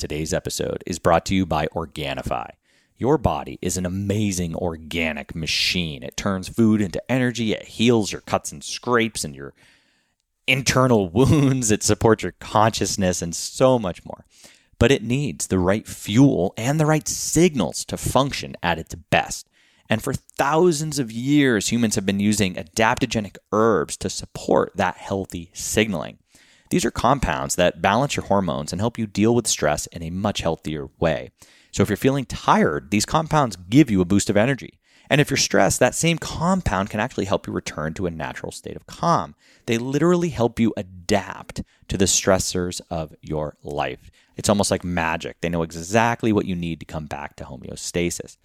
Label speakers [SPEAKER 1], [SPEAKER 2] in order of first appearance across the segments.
[SPEAKER 1] Today's episode is brought to you by Organifi. Your body is an amazing organic machine. It turns food into energy, it heals your cuts and scrapes and your internal wounds, it supports your consciousness, and so much more. But it needs the right fuel and the right signals to function at its best. And for thousands of years, humans have been using adaptogenic herbs to support that healthy signaling. These are compounds that balance your hormones and help you deal with stress in a much healthier way. So if you're feeling tired, these compounds give you a boost of energy. And if you're stressed, that same compound can actually help you return to a natural state of calm. They literally help you adapt to the stressors of your life. It's almost like magic. They know exactly what you need to come back to homeostasis.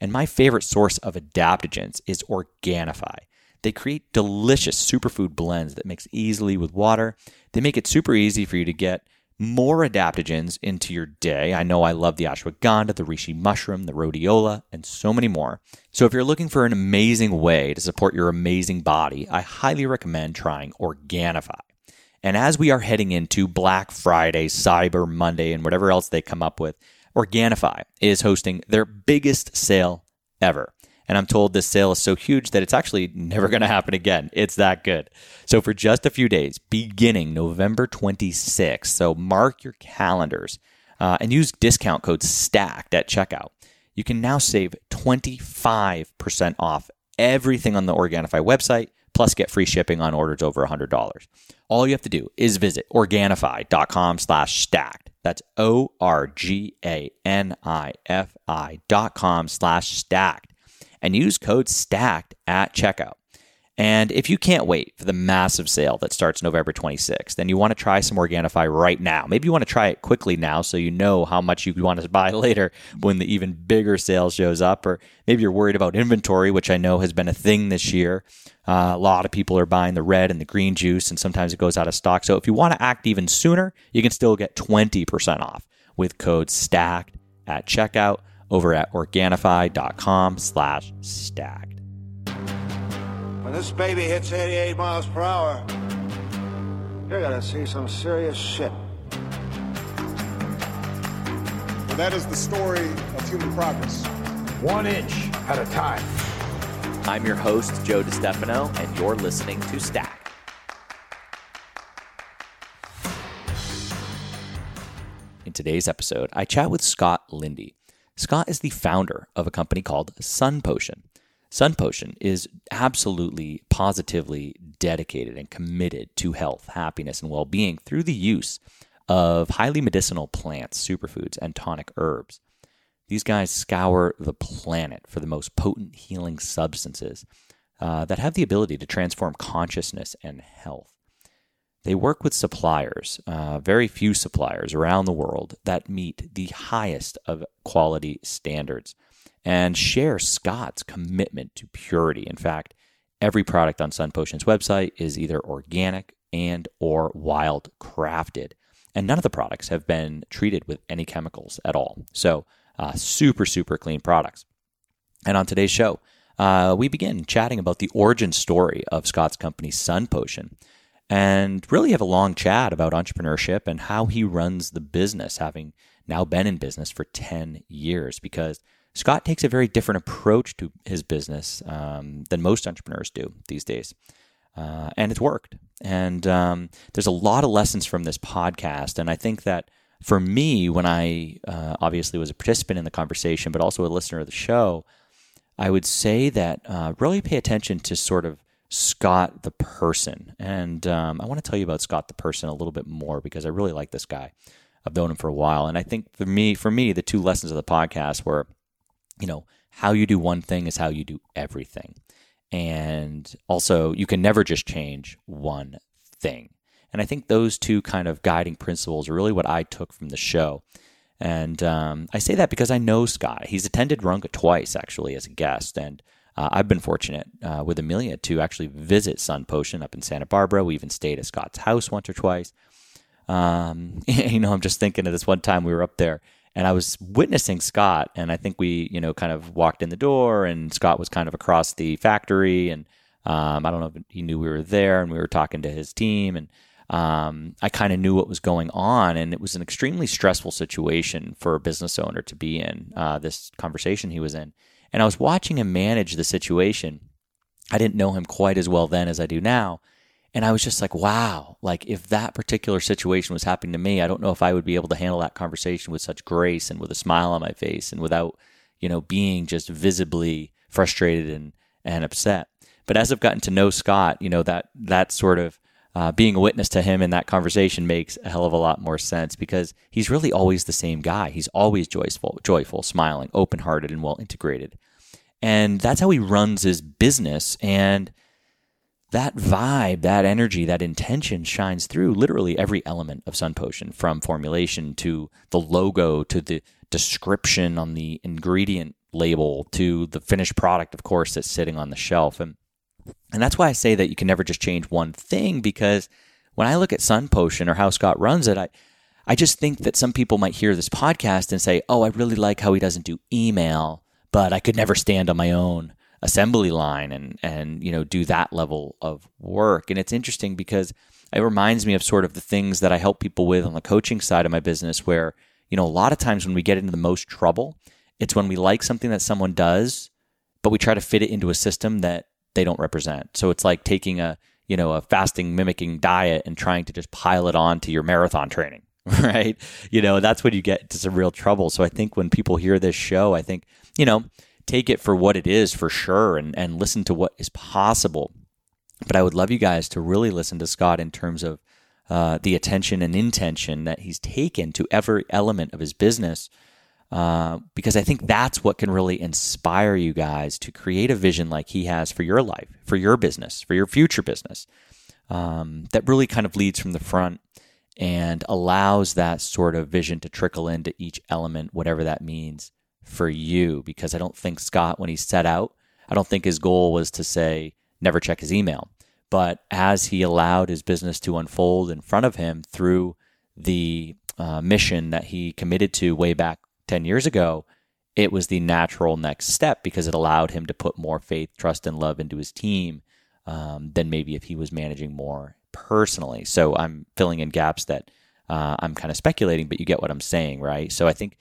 [SPEAKER 1] And my favorite source of adaptogens is Organifi. They create delicious superfood blends that mix easily with water. They make it super easy for you to get more adaptogens into your day. I know I love the ashwagandha, the reishi mushroom, the rhodiola, and so many more. So if you're looking for an amazing way to support your amazing body, I highly recommend trying Organifi. And as we are heading into Black Friday, Cyber Monday, and whatever else they come up with, Organifi is hosting their biggest sale ever. And I'm told this sale is so huge that it's actually never going to happen again. It's that good. So, for just a few days, beginning November 26th, so mark your calendars uh, and use discount code STACKED at checkout. You can now save 25% off everything on the Organifi website, plus get free shipping on orders over $100. All you have to do is visit Organifi.com slash stacked. That's O-R-G-A-N-I-F-I dot com slash stacked and use code STACKED at checkout. And if you can't wait for the massive sale that starts November 26th, then you want to try some Organifi right now. Maybe you want to try it quickly now so you know how much you want to buy later when the even bigger sale shows up. Or maybe you're worried about inventory, which I know has been a thing this year. Uh, a lot of people are buying the red and the green juice, and sometimes it goes out of stock. So if you want to act even sooner, you can still get 20% off with code STACKED at checkout over at Organifi.com slash stacked.
[SPEAKER 2] When this baby hits 88 miles per hour, you're gonna see some serious shit.
[SPEAKER 3] Well, that is the story of human progress.
[SPEAKER 4] One inch at a time.
[SPEAKER 1] I'm your host, Joe DiStefano, and you're listening to Stack. In today's episode, I chat with Scott Lindy. Scott is the founder of a company called Sun Potion. Sun Potion is absolutely positively dedicated and committed to health, happiness, and well being through the use of highly medicinal plants, superfoods, and tonic herbs. These guys scour the planet for the most potent healing substances uh, that have the ability to transform consciousness and health. They work with suppliers, uh, very few suppliers around the world that meet the highest of quality standards and share Scott's commitment to purity. In fact, every product on Sun Potion's website is either organic and or wild crafted. And none of the products have been treated with any chemicals at all. So, uh, super, super clean products. And on today's show, uh, we begin chatting about the origin story of Scott's company, Sun Potion, and really have a long chat about entrepreneurship and how he runs the business, having now been in business for 10 years, because Scott takes a very different approach to his business um, than most entrepreneurs do these days. Uh, and it's worked. And um, there's a lot of lessons from this podcast. And I think that for me, when I uh, obviously was a participant in the conversation, but also a listener of the show, I would say that uh, really pay attention to sort of Scott the person. And um, I want to tell you about Scott the person a little bit more because I really like this guy. I've known him for a while. And I think for me, for me, the two lessons of the podcast were you know, how you do one thing is how you do everything. And also, you can never just change one thing. And I think those two kind of guiding principles are really what I took from the show. And um, I say that because I know Scott. He's attended Runga twice, actually, as a guest. And uh, I've been fortunate uh, with Amelia to actually visit Sun Potion up in Santa Barbara. We even stayed at Scott's house once or twice. Um, you know, I'm just thinking of this one time we were up there and I was witnessing Scott, and I think we, you know, kind of walked in the door, and Scott was kind of across the factory, and um, I don't know if he knew we were there, and we were talking to his team, and um, I kind of knew what was going on, and it was an extremely stressful situation for a business owner to be in. Uh, this conversation he was in, and I was watching him manage the situation. I didn't know him quite as well then as I do now, and I was just like, wow, like if that particular situation was happening to me, I don't know if I would be able to handle that conversation with such grace and with a smile on my face and without, you know, being just visibly frustrated and and upset. But as I've gotten to know Scott, you know that that sort of uh, being a witness to him in that conversation makes a hell of a lot more sense because he's really always the same guy. He's always joyful, joyful, smiling, open-hearted, and well integrated. And that's how he runs his business. And that vibe, that energy, that intention shines through literally every element of Sun Potion, from formulation to the logo to the description on the ingredient label to the finished product, of course, that's sitting on the shelf. And and that's why I say that you can never just change one thing because when I look at Sun Potion or how Scott runs it, I I just think that some people might hear this podcast and say, "Oh, I really like how he doesn't do email, but I could never stand on my own assembly line and and you know do that level of work." And it's interesting because it reminds me of sort of the things that I help people with on the coaching side of my business where, you know, a lot of times when we get into the most trouble, it's when we like something that someone does, but we try to fit it into a system that they don't represent. So it's like taking a, you know, a fasting mimicking diet and trying to just pile it on to your marathon training, right? You know, that's when you get into some real trouble. So I think when people hear this show, I think, you know, take it for what it is for sure and, and listen to what is possible. But I would love you guys to really listen to Scott in terms of uh, the attention and intention that he's taken to every element of his business uh, because I think that's what can really inspire you guys to create a vision like he has for your life, for your business, for your future business. Um, that really kind of leads from the front and allows that sort of vision to trickle into each element, whatever that means for you. Because I don't think Scott, when he set out, I don't think his goal was to say, never check his email. But as he allowed his business to unfold in front of him through the uh, mission that he committed to way back 10 years ago, it was the natural next step because it allowed him to put more faith, trust, and love into his team um, than maybe if he was managing more personally. So I'm filling in gaps that uh, I'm kind of speculating, but you get what I'm saying, right? So I think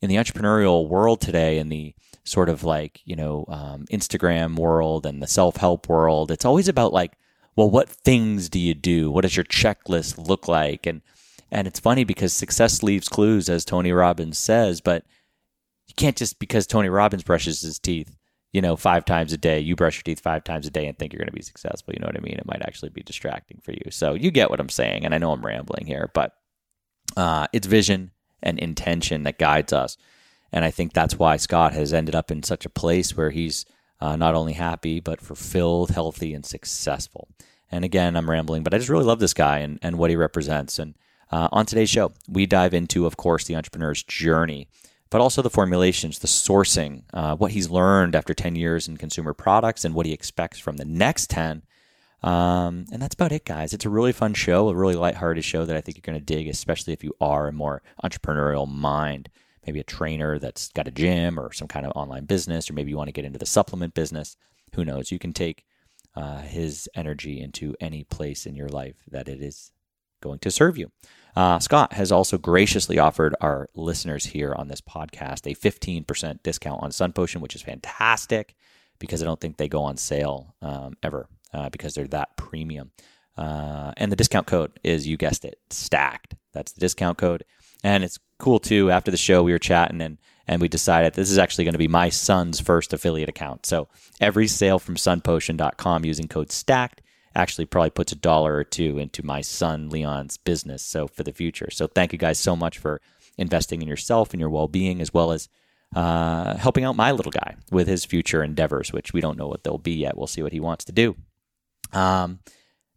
[SPEAKER 1] in the entrepreneurial world today, in the sort of like, you know, um, Instagram world and the self help world, it's always about like, well, what things do you do? What does your checklist look like? And and it's funny because success leaves clues, as Tony Robbins says, but you can't just because Tony Robbins brushes his teeth, you know, five times a day, you brush your teeth five times a day and think you're going to be successful. You know what I mean? It might actually be distracting for you. So you get what I'm saying. And I know I'm rambling here, but uh, it's vision and intention that guides us. And I think that's why Scott has ended up in such a place where he's uh, not only happy, but fulfilled, healthy, and successful. And again, I'm rambling, but I just really love this guy and, and what he represents. And uh, on today's show, we dive into, of course, the entrepreneur's journey, but also the formulations, the sourcing, uh, what he's learned after 10 years in consumer products, and what he expects from the next 10. Um, and that's about it, guys. It's a really fun show, a really lighthearted show that I think you're going to dig, especially if you are a more entrepreneurial mind. Maybe a trainer that's got a gym or some kind of online business, or maybe you want to get into the supplement business. Who knows? You can take uh, his energy into any place in your life that it is going to serve you. Uh, Scott has also graciously offered our listeners here on this podcast a 15% discount on Sun Potion, which is fantastic because I don't think they go on sale um, ever uh, because they're that premium. Uh, and the discount code is, you guessed it, stacked. That's the discount code. And it's cool too. After the show, we were chatting and and we decided this is actually going to be my son's first affiliate account. So every sale from sunpotion.com using code STACKED actually probably puts a dollar or two into my son Leon's business. So for the future. So thank you guys so much for investing in yourself and your well being, as well as uh, helping out my little guy with his future endeavors, which we don't know what they'll be yet. We'll see what he wants to do. Um,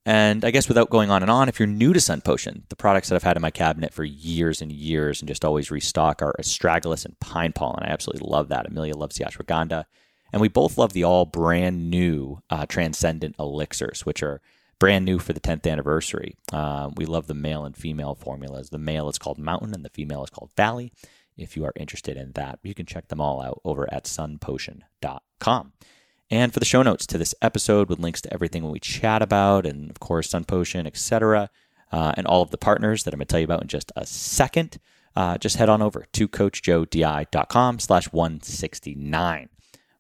[SPEAKER 1] and I guess without going on and on, if you're new to Sun Potion, the products that I've had in my cabinet for years and years and just always restock are astragalus and pine pollen. I absolutely love that. Amelia loves the ashwagandha. And we both love the all brand new uh, Transcendent Elixirs, which are brand new for the 10th anniversary. Uh, we love the male and female formulas. The male is called Mountain and the female is called Valley. If you are interested in that, you can check them all out over at sunpotion.com. And for the show notes to this episode with links to everything we chat about and, of course, Sun Potion, etc., uh, and all of the partners that I'm going to tell you about in just a second, uh, just head on over to coachjoedi.com slash 169.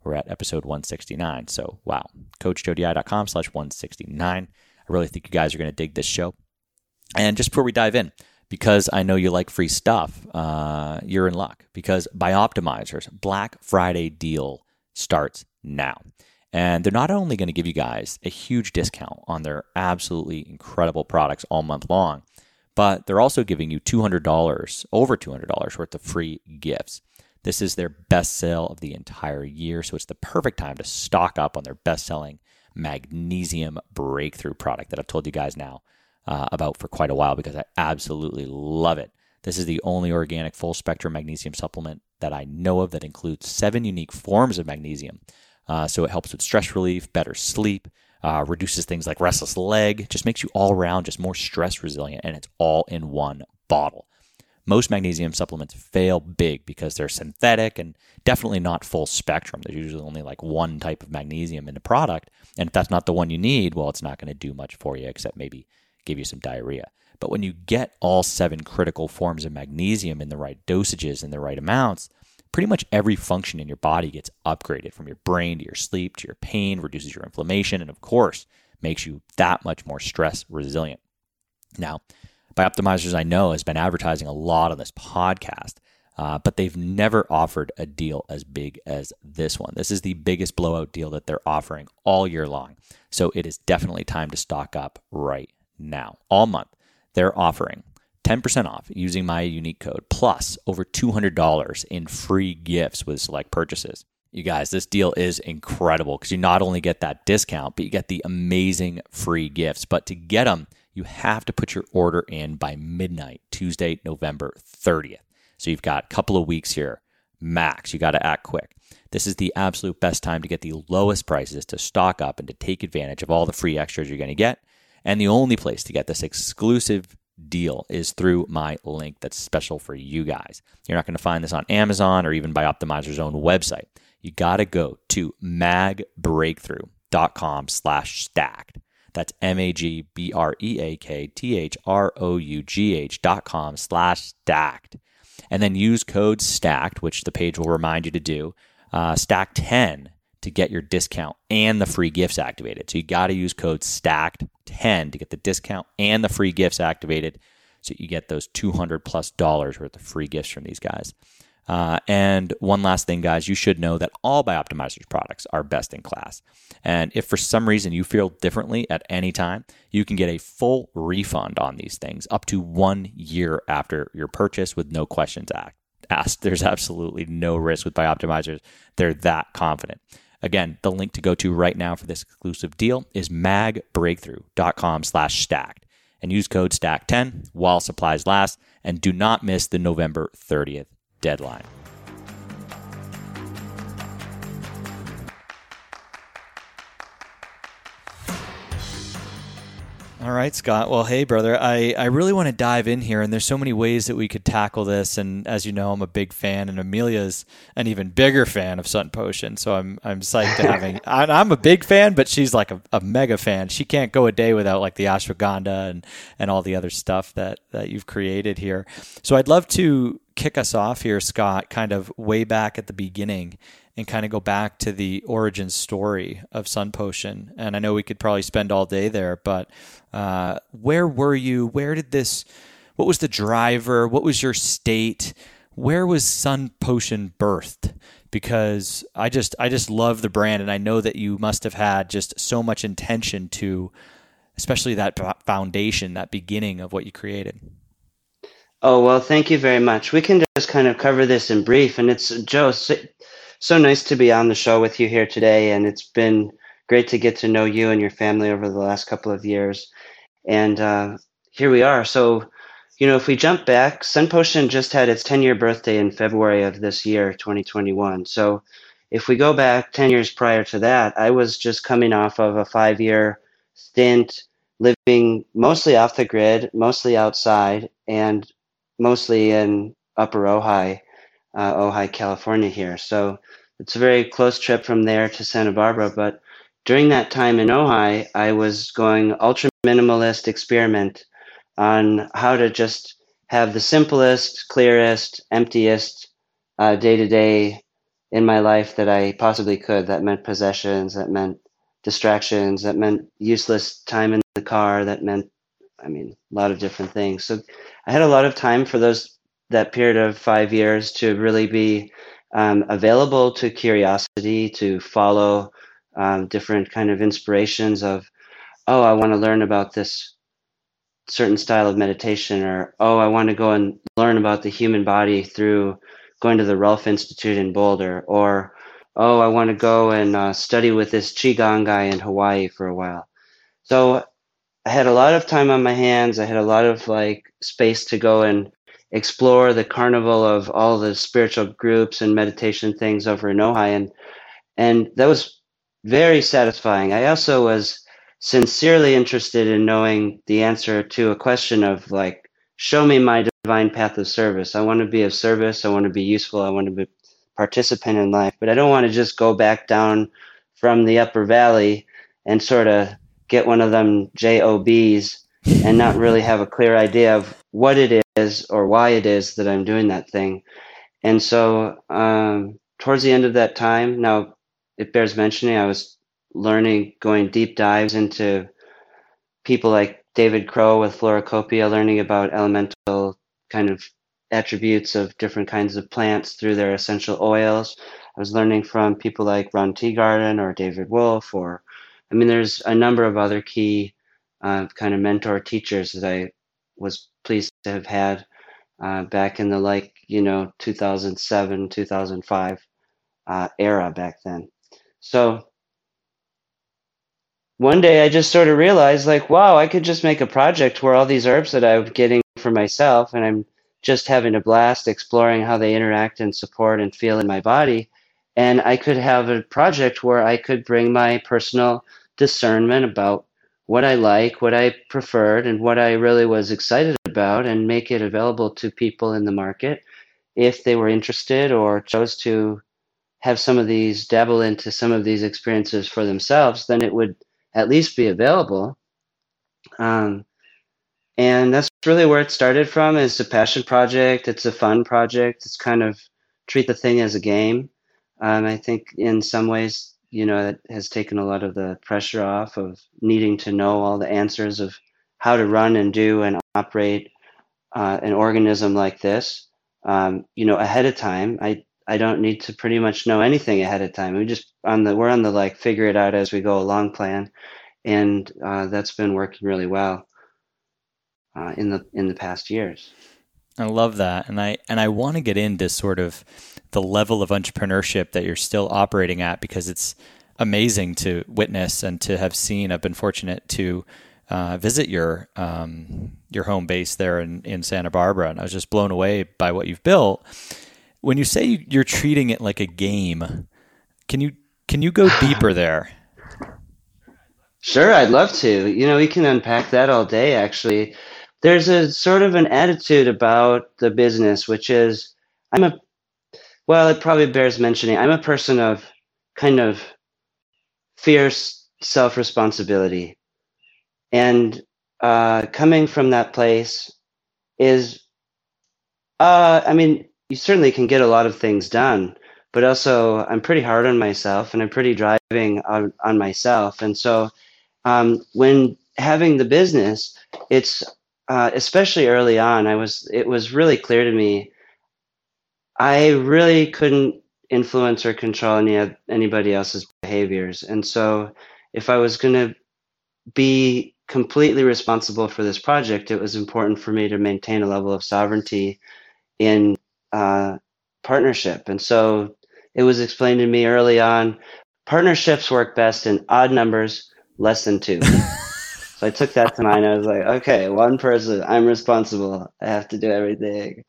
[SPEAKER 1] We're at episode 169. So, wow, coachjoedi.com slash 169. I really think you guys are going to dig this show. And just before we dive in, because I know you like free stuff, uh, you're in luck because Bioptimizers Black Friday deal starts now. And they're not only going to give you guys a huge discount on their absolutely incredible products all month long, but they're also giving you $200, over $200 worth of free gifts. This is their best sale of the entire year, so it's the perfect time to stock up on their best selling magnesium breakthrough product that I've told you guys now uh, about for quite a while because I absolutely love it. This is the only organic full spectrum magnesium supplement that I know of that includes seven unique forms of magnesium. Uh, so it helps with stress relief, better sleep, uh, reduces things like restless leg, just makes you all around just more stress resilient, and it's all in one bottle. Most magnesium supplements fail big because they're synthetic and definitely not full spectrum. There's usually only like one type of magnesium in the product. And if that's not the one you need, well, it's not going to do much for you except maybe give you some diarrhea. But when you get all seven critical forms of magnesium in the right dosages and the right amounts, pretty much every function in your body gets upgraded from your brain to your sleep to your pain, reduces your inflammation, and of course, makes you that much more stress resilient. Now, Bioptimizers, I know, has been advertising a lot on this podcast, uh, but they've never offered a deal as big as this one. This is the biggest blowout deal that they're offering all year long. So it is definitely time to stock up right now. All month, they're offering 10% off using my unique code plus over $200 in free gifts with select purchases. You guys, this deal is incredible because you not only get that discount, but you get the amazing free gifts. But to get them, you have to put your order in by midnight, Tuesday, November 30th. So you've got a couple of weeks here, max. You got to act quick. This is the absolute best time to get the lowest prices to stock up and to take advantage of all the free extras you're going to get. And the only place to get this exclusive deal is through my link that's special for you guys. You're not going to find this on Amazon or even Bioptimizers' own website. You got to go to magbreakthrough.com slash stacked. That's M A G B R E A K T H R O U G H dot com slash stacked. And then use code stacked, which the page will remind you to do, uh, stack 10 to get your discount and the free gifts activated. So you got to use code stacked 10 to get the discount and the free gifts activated. So you get those 200 plus dollars worth of free gifts from these guys. Uh, and one last thing, guys, you should know that all Bioptimizers products are best in class. And if for some reason you feel differently at any time, you can get a full refund on these things up to one year after your purchase with no questions asked. There's absolutely no risk with Bioptimizers. They're that confident. Again, the link to go to right now for this exclusive deal is magbreakthrough.com slash stacked and use code STACK10 while supplies last and do not miss the November 30th deadline. All right, Scott. Well, hey, brother. I, I really want to dive in here, and there's so many ways that we could tackle this. And as you know, I'm a big fan, and Amelia's an even bigger fan of Sun Potion. So I'm I'm psyched to having. I'm a big fan, but she's like a, a mega fan. She can't go a day without like the ashwagandha and and all the other stuff that that you've created here. So I'd love to kick us off here, Scott, kind of way back at the beginning and kind of go back to the origin story of Sun Potion. And I know we could probably spend all day there, but uh, where were you? Where did this? What was the driver? What was your state? Where was Sun Potion birthed? Because I just I just love the brand, and I know that you must have had just so much intention to, especially that foundation, that beginning of what you created.
[SPEAKER 5] Oh, well, thank you very much. We can just kind of cover this in brief. And it's Joe, so, nice to be on the show with you here today. And it's been great to get to know you and your family over the last couple of years. And uh, here we are. So, you know, if we jump back, Sun Potion just had its 10 year birthday in February of this year, 2021. So, if we go back 10 years prior to that, I was just coming off of a five year stint living mostly off the grid, mostly outside, and mostly in Upper Ojai, uh, Ojai, California here. So it's a very close trip from there to Santa Barbara. But during that time in Ojai, I was going ultra minimalist experiment on how to just have the simplest, clearest, emptiest day to day in my life that I possibly could. That meant possessions, that meant distractions, that meant useless time in the car, that meant, I mean, a lot of different things. So I had a lot of time for those that period of five years to really be um, available to curiosity, to follow um, different kind of inspirations of, oh, I want to learn about this certain style of meditation, or oh, I want to go and learn about the human body through going to the Rolf Institute in Boulder, or oh, I want to go and uh, study with this Qigong guy in Hawaii for a while. So I had a lot of time on my hands. I had a lot of like space to go and explore the carnival of all the spiritual groups and meditation things over in Ojai, and and that was very satisfying. I also was sincerely interested in knowing the answer to a question of like, show me my divine path of service. I want to be of service. I want to be useful. I want to be participant in life, but I don't want to just go back down from the upper valley and sort of get one of them jobs and not really have a clear idea of what it is or why it is that I'm doing that thing. And so, um, towards the end of that time, now it bears mentioning, I was learning, going deep dives into people like David Crow with Floracopeia, learning about elemental kind of attributes of different kinds of plants through their essential oils. I was learning from people like Ron Teeguarden or David Wolfe, or I mean, there's a number of other key uh, kind of mentor teachers that I was pleased to have had uh, back in the like you know 2007 2005 uh, era back then. So one day I just sort of realized like, wow, I could just make a project where all these herbs that I'm getting for myself and I'm just having a blast exploring how they interact and support and feel in my body. And I could have a project where I could bring my personal discernment about what I like, what I preferred, and what I really was excited about, and make it available to people in the market if they were interested or chose to have some of these dabble into some of these experiences for themselves, then it would at least be available. Um, and that's really where it started from. It's a passion project. It's a fun project. It's kind of treat the thing as a game. Um, I think in some ways, you know, it has taken a lot of the pressure off of needing to know all the answers of how to run and do and operate uh, an organism like this. Um, you know, ahead of time. I I don't need to pretty much know anything ahead of time. We just on the we're on the like figure it out as we go along plan, and uh, that's been working really well uh, in the in the past years.
[SPEAKER 1] I love that, and I and I want to get into sort of the level of entrepreneurship that you're still operating at because it's amazing to witness and to have seen. I've been fortunate to uh, visit your um, your home base there in, in Santa Barbara, and I was just blown away by what you've built when you say you're treating it like a game, can you can you go deeper there?
[SPEAKER 5] Sure, I'd love to. You know, we can unpack that all day actually. There's a sort of an attitude about the business which is I'm a well, it probably bears mentioning. I'm a person of kind of fierce self-responsibility. And uh, coming from that place is uh, I mean, you certainly can get a lot of things done, but also I'm pretty hard on myself and I'm pretty driving on, on myself. And so um, when having the business, it's uh, especially early on, I was it was really clear to me I really couldn't influence or control any anybody else's behaviors. And so if I was going to be completely responsible for this project, it was important for me to maintain a level of sovereignty in uh, partnership. And so it was explained to me early on partnerships work best in odd numbers, less than two. so I took that to mind. I was like, okay, one person, I'm responsible. I have to do everything.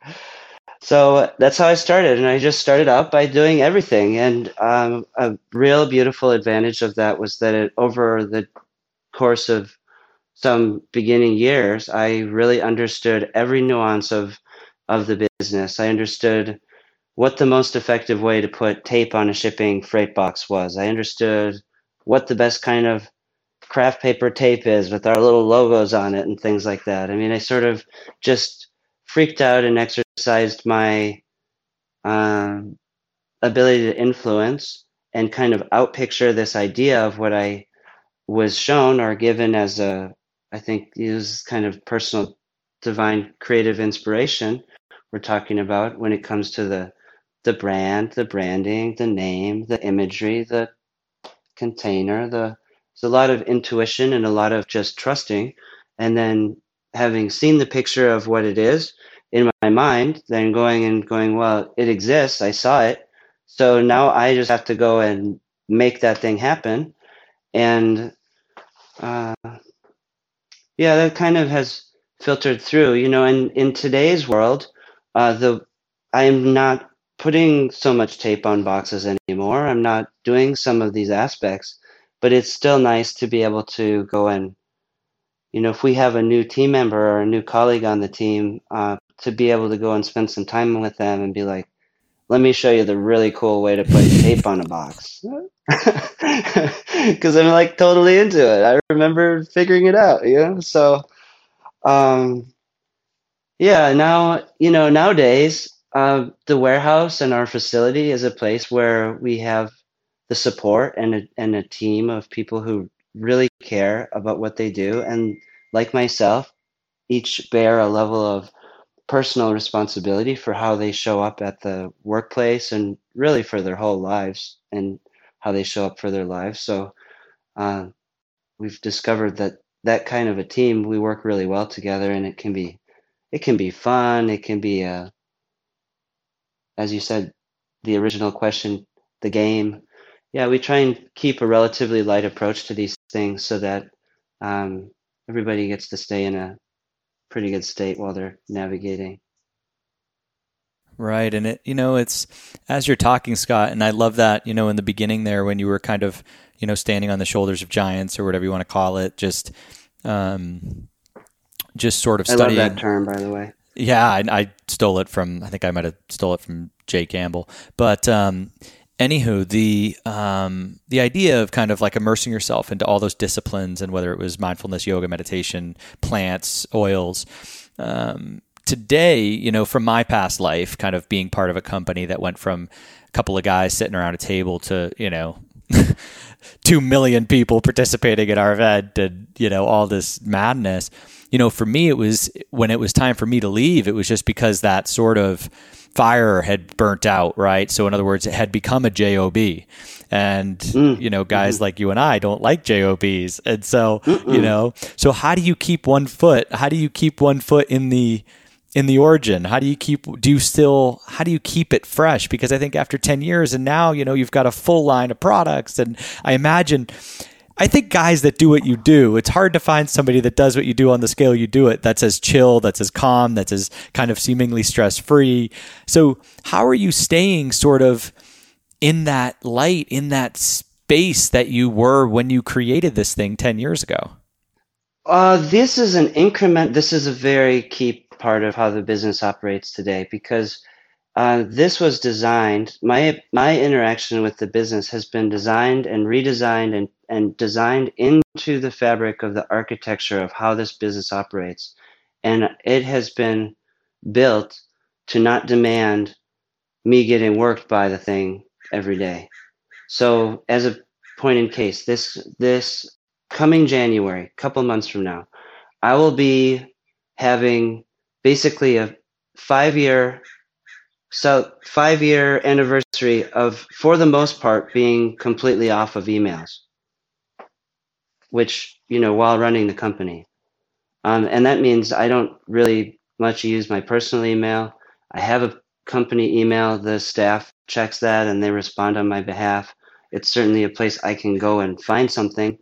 [SPEAKER 5] So that's how I started. And I just started out by doing everything. And um, a real beautiful advantage of that was that it, over the course of some beginning years, I really understood every nuance of of the business. I understood what the most effective way to put tape on a shipping freight box was. I understood what the best kind of craft paper tape is with our little logos on it and things like that. I mean, I sort of just freaked out and exercised my um, ability to influence and kind of outpicture this idea of what I was shown or given as a, I think, use kind of personal divine creative inspiration we're talking about when it comes to the the brand, the branding, the name, the imagery, the container, the there's a lot of intuition and a lot of just trusting and then having seen the picture of what it is in my mind, then going and going, well, it exists. I saw it. So now I just have to go and make that thing happen. And uh, yeah, that kind of has filtered through, you know, and in today's world, uh, the I'm not putting so much tape on boxes anymore. I'm not doing some of these aspects, but it's still nice to be able to go and you know, if we have a new team member or a new colleague on the team, uh, to be able to go and spend some time with them and be like, let me show you the really cool way to put tape on a box. Because I'm like totally into it. I remember figuring it out, you know? So, um, yeah, now, you know, nowadays, uh, the warehouse and our facility is a place where we have the support and a, and a team of people who really care about what they do. And like myself, each bear a level of personal responsibility for how they show up at the workplace and really for their whole lives and how they show up for their lives. So uh, we've discovered that that kind of a team, we work really well together, and it can be it can be fun. It can be, uh, as you said, the original question, the game. Yeah, we try and keep a relatively light approach to these things so that um, everybody gets to stay in a pretty good state while they're navigating.
[SPEAKER 1] Right. And it, you know, it's as you're talking, Scott, and I love that, you know, in the beginning there when you were kind of, you know, standing on the shoulders of giants or whatever you want to call it, just, um, just sort of studying.
[SPEAKER 5] I love that term, by the way.
[SPEAKER 1] Yeah, I, I stole it from, I think I might have stole it from Jay Campbell. But, um, anywho, the um, the idea of kind of like immersing yourself into all those disciplines, and whether it was mindfulness, yoga, meditation, plants, oils. Um, today, you know, from my past life, kind of being part of a company that went from a couple of guys sitting around a table to you know. two million people participating in our event and you know all this madness you know for me it was when it was time for me to leave it was just because that sort of fire had burnt out, right? So in other words, it had become a job, and mm. you know, guys mm like you and I don't like jobs, and so Mm-mm. you know, so how do you keep one foot? How do you keep one foot in the in the origin? How do you keep? Do you still? How do you keep it fresh? Because I think after ten years, and now you know you've got a full line of products, and I imagine I think guys that do what you do, it's hard to find somebody that does what you do on the scale you do it. That's as chill, that's as calm, that's as kind of seemingly stress free. So, how are you staying sort of in that light, in that space that you were when you created this thing 10 years ago?
[SPEAKER 5] Uh, this is an increment. This is a very key part of how the business operates today because uh, this was designed. My my interaction with the business has been designed and redesigned and and designed into the fabric of the architecture of how this business operates, and it has been built to not demand me getting worked by the thing every day. So, as a point in case, this this coming January, a couple months from now, I will be having basically a five year so five year anniversary of, for the most part, being completely off of emails, which, you know, while running the company. Um, and that means I don't really much use my personal email. I have a company email. The staff checks that and they respond on my behalf. It's certainly a place I can go and find something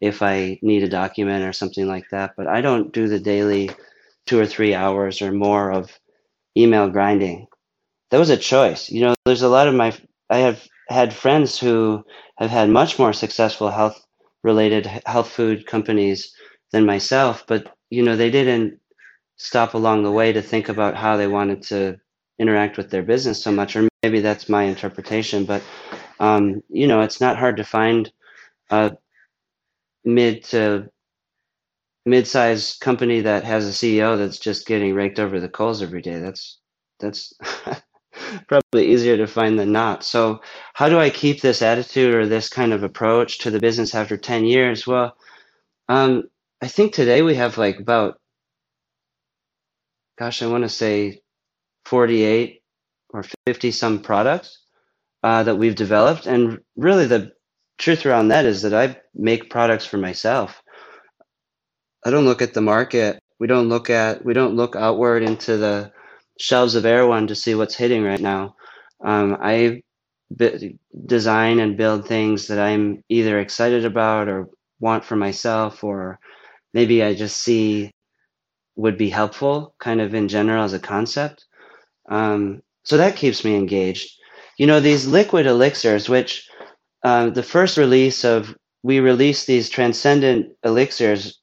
[SPEAKER 5] if I need a document or something like that. But I don't do the daily two or three hours or more of email grinding that was a choice. You know, there's a lot of my I have had friends who have had much more successful health related health food companies than myself, but you know, they didn't stop along the way to think about how they wanted to interact with their business so much, or maybe that's my interpretation. But um, you know, it's not hard to find a mid to mid-sized company that has a CEO that's just getting raked over the coals every day. That's that's probably easier to find than not. So, how do I keep this attitude or this kind of approach to the business after 10 years? Well, um, I think today we have like about, gosh, I want to say 48 or 50 some products uh, that we've developed. And really, the truth around that is that I make products for myself. I don't look at the market. We don't look at, we don't look outward into the, shelves of Erewhon to see what's hitting right now. Um, I b- design and build things that I'm either excited about or want for myself, or maybe I just see would be helpful, kind of in general as a concept. Um, so that keeps me engaged. You know, these liquid elixirs, which uh, the first release of, we released these transcendent elixirs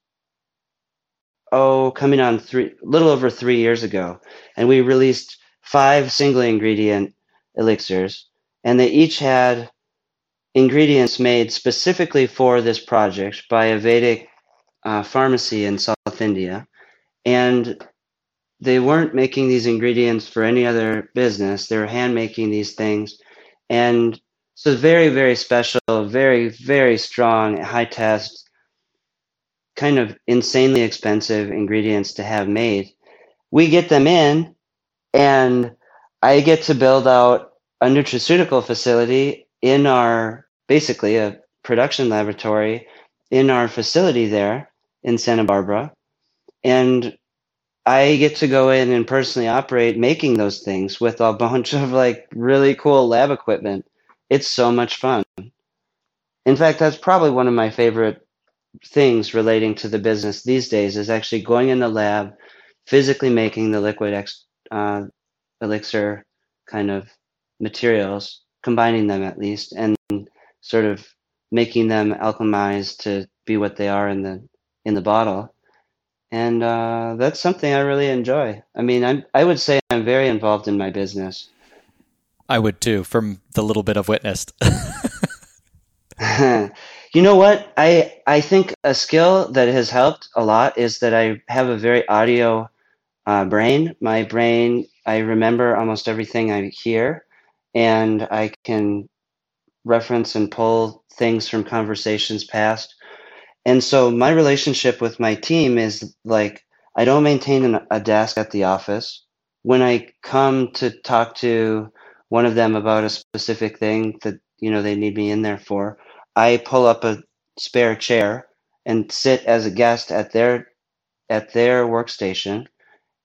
[SPEAKER 5] oh, coming on three, little over three years ago, and we released five single ingredient elixirs, and they each had ingredients made specifically for this project by a Vedic uh, pharmacy in South India, and they weren't making these ingredients for any other business. They were hand making these things, and so very, very special, very, very strong, high test kind of insanely expensive ingredients to have made. We get them in, and I get to build out a nutraceutical facility in our basically a production laboratory in our facility there in Santa Barbara. And I get to go in and personally operate making those things with a bunch of like really cool lab equipment. It's so much fun. In fact, that's probably one of my favorite things relating to the business these days is actually going in the lab, physically making the liquid ex, uh, elixir kind of materials, combining them at least, and sort of making them alchemized to be what they are in the in the bottle. And uh, that's something I really enjoy. I mean, I'm, I would say I'm very involved in my business.
[SPEAKER 1] I would too, from the little bit I've witnessed.
[SPEAKER 5] You know what? I I think a skill that has helped a lot is that I have a very audio uh, brain. My brain, I remember almost everything I hear, and I can reference and pull things from conversations past. And so my relationship with my team is like I don't maintain an, a desk at the office. When I come to talk to one of them about a specific thing that you know they need me in there for, I pull up a spare chair and sit as a guest at their at their workstation.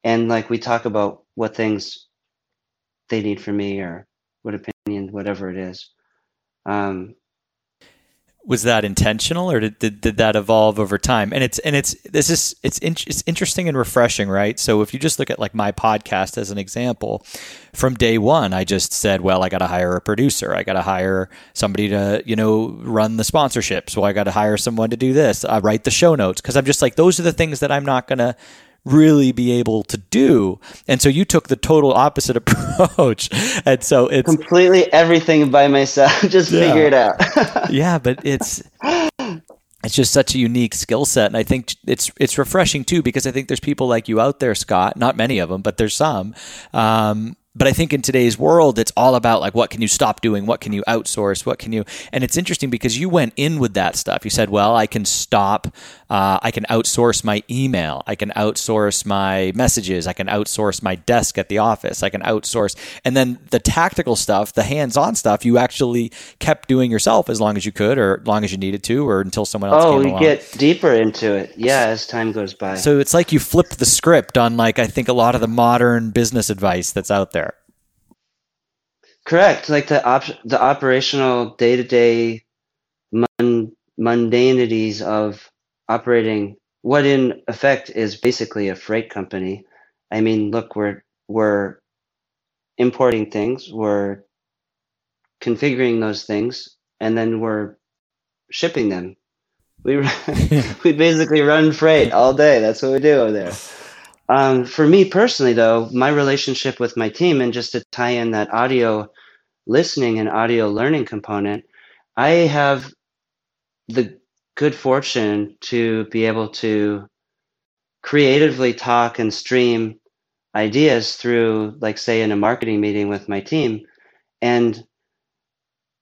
[SPEAKER 5] And like we talk about what things they need from me or what opinion whatever it is. Um,
[SPEAKER 1] was that intentional or did, did, did that evolve over time? And it's and it's this is it's in, it's interesting and refreshing right? So if you just look at like my podcast as an example from day one i just said well i got to hire a producer. I got to hire somebody to you know run the sponsorship so i got to hire someone to do this. I write the show notes. Because i'm just like those are the things that i'm not going to really be able to do. And so you took the total opposite approach. And so it's
[SPEAKER 5] completely everything by myself. Just yeah. figure it out.
[SPEAKER 1] yeah, but it's it's just such a unique skill set and i think it's it's refreshing too because i think there's people like you out there scott not many of them but there's some um, but I think in today's world, it's all about like, what can you stop doing? What can you outsource? What can you? And it's interesting because you went in with that stuff. You said, well, I can stop, uh, I can outsource my email, I can outsource my messages, I can outsource my desk at the office, I can outsource. And then the tactical stuff, the hands on stuff, you actually kept doing yourself as long as you could or as long as you needed to or until someone else
[SPEAKER 5] oh,
[SPEAKER 1] came
[SPEAKER 5] we
[SPEAKER 1] along.
[SPEAKER 5] get deeper into it. Yeah, as time goes by.
[SPEAKER 1] So it's like you flipped the script on like, I think a lot of the modern business advice that's out there.
[SPEAKER 5] Correct. Like the op- the operational day to day mundanities of operating what in effect is basically a freight company. I mean, look, we're we're importing things, we're configuring those things, and then we're shipping them. We we basically run freight all day. That's what we do over there. Um, for me personally, though, my relationship with my team, and just to tie in that audio listening and audio learning component, I have the good fortune to be able to creatively talk and stream ideas through, like, say, in a marketing meeting with my team. And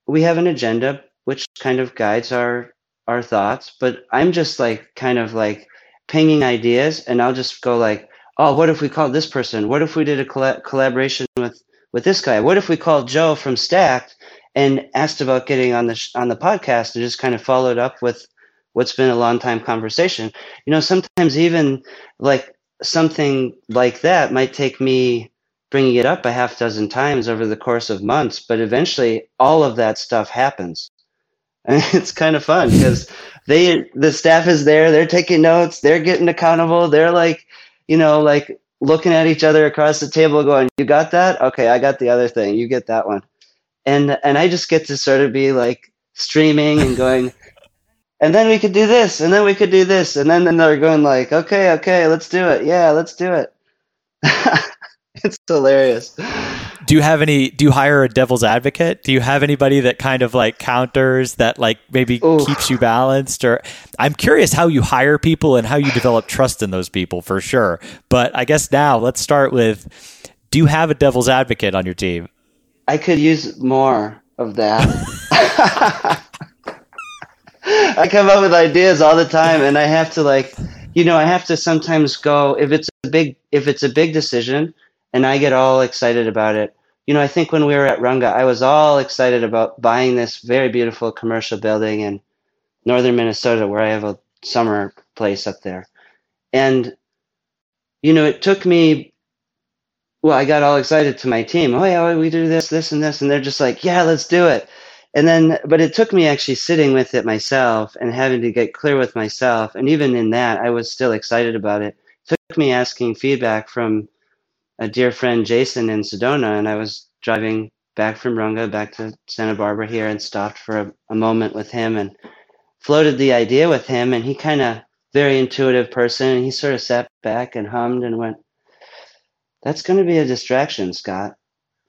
[SPEAKER 5] we have an agenda which kind of guides our our thoughts but i'm just like kind of like pinging ideas and i'll just go like oh what if we called this person? What if we did a coll- collaboration with with this guy? What if we called joe from stacked and asked about getting on the sh- on the podcast and just kind of followed up with what's been a long time conversation? You know sometimes even like something like that might take me bringing it up a half dozen times over the course of months but eventually all of that stuff happens. And it's kind of fun because they the staff is there they're taking notes they're getting accountable they're like you know like looking at each other across the table going you got that? Okay i got the other thing. You get that one. And and i just get to sort of be like streaming and going and then we could do this and then we could do this and then, then they're going like okay okay let's do it. Yeah let's do it it's hilarious.
[SPEAKER 1] Do you have any do you hire a devil's advocate? Do you have anybody that kind of like counters that like maybe Ooh. keeps you balanced? Or i'm curious how you hire people and how you develop trust in those people for sure. But i guess now let's start with do you have a devil's advocate on your team?
[SPEAKER 5] I could use more of that. I come up with ideas all the time and i have to like you know i have to sometimes go if it's a big if it's a big decision and i get all excited about it you know, I think when we were at Runga, I was all excited about buying this very beautiful commercial building in northern Minnesota where I have a summer place up there. And, you know, it took me, well, I got all excited to my team. Oh, yeah, we do this, this, and this. And they're just like, yeah, let's do it. And then, but it took me actually sitting with it myself and having to get clear with myself. And even in that, I was still excited about it. it took me asking feedback from a dear friend Jason in Sedona, and I was driving back from Runga back to Santa Barbara here and stopped for a, a moment with him and floated the idea with him. And he kind of very intuitive person, and he sort of sat back and hummed and went, "That's going to be a distraction, Scott."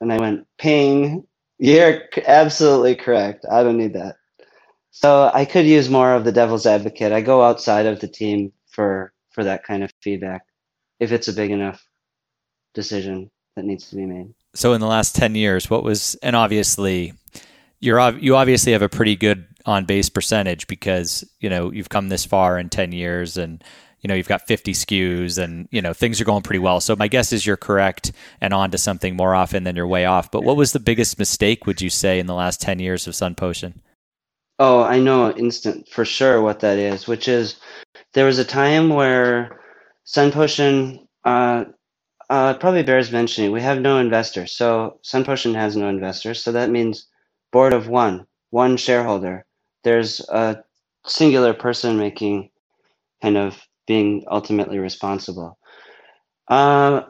[SPEAKER 5] And I went, "Ping." You're absolutely correct. I don't need that. So I could use more of the devil's advocate. I go outside of the team for for that kind of feedback if it's a big enough decision that needs to be made.
[SPEAKER 1] So in the last 10 years, what was and obviously you're you obviously have a pretty good on base percentage because, you know, you've come this far in 10 years and you know, you've got 50 SKUs and, you know, things are going pretty well. So my guess is you're correct and on to something more often than you're way off. But what was the biggest mistake, would you say, in the last 10 years of Sun Potion?
[SPEAKER 5] Oh, I know instant for sure what that is, which is there was a time where Sun Potion uh, uh, probably bears mentioning we have no investors. So Sun Potion has no investors. So that means board of one, one shareholder. There's a singular person making kind of being ultimately responsible. Uh,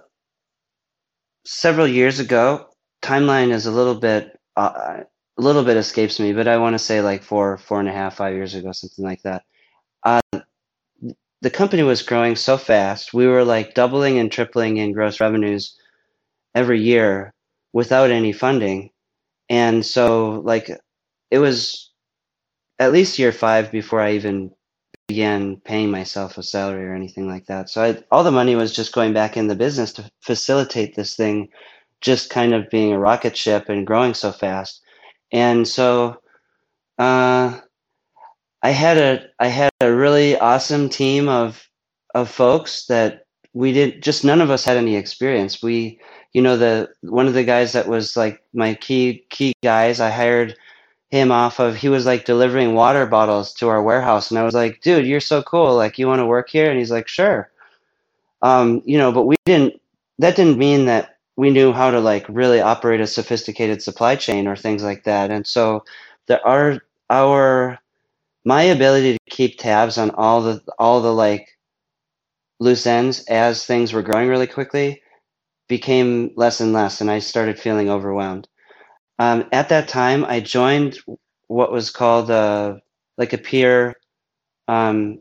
[SPEAKER 5] several years ago, timeline is a little bit uh, a little bit escapes me, but I want to say like four, four and a half, five years ago, something like that. Uh, the company was growing so fast. We were like doubling and tripling in gross revenues every year without any funding. And so like it was at least year 5 before I even began paying myself a salary or anything like that. So I, all the money was just going back in the business to facilitate this thing just kind of being a rocket ship and growing so fast. And so uh I had a I had a really awesome team of of folks that we did just none of us had any experience. We you know the one of the guys that was like my key key guys I hired him off of he was like delivering water bottles to our warehouse and I was like, "Dude, you're so cool. Like you want to work here?" And he's like, "Sure." Um, you know, but we didn't that didn't mean that we knew how to like really operate a sophisticated supply chain or things like that. And so there are our my ability to keep tabs on all the all the like loose ends as things were growing really quickly became less and less and i started feeling overwhelmed. Um, at that time i joined what was called a like a peer um,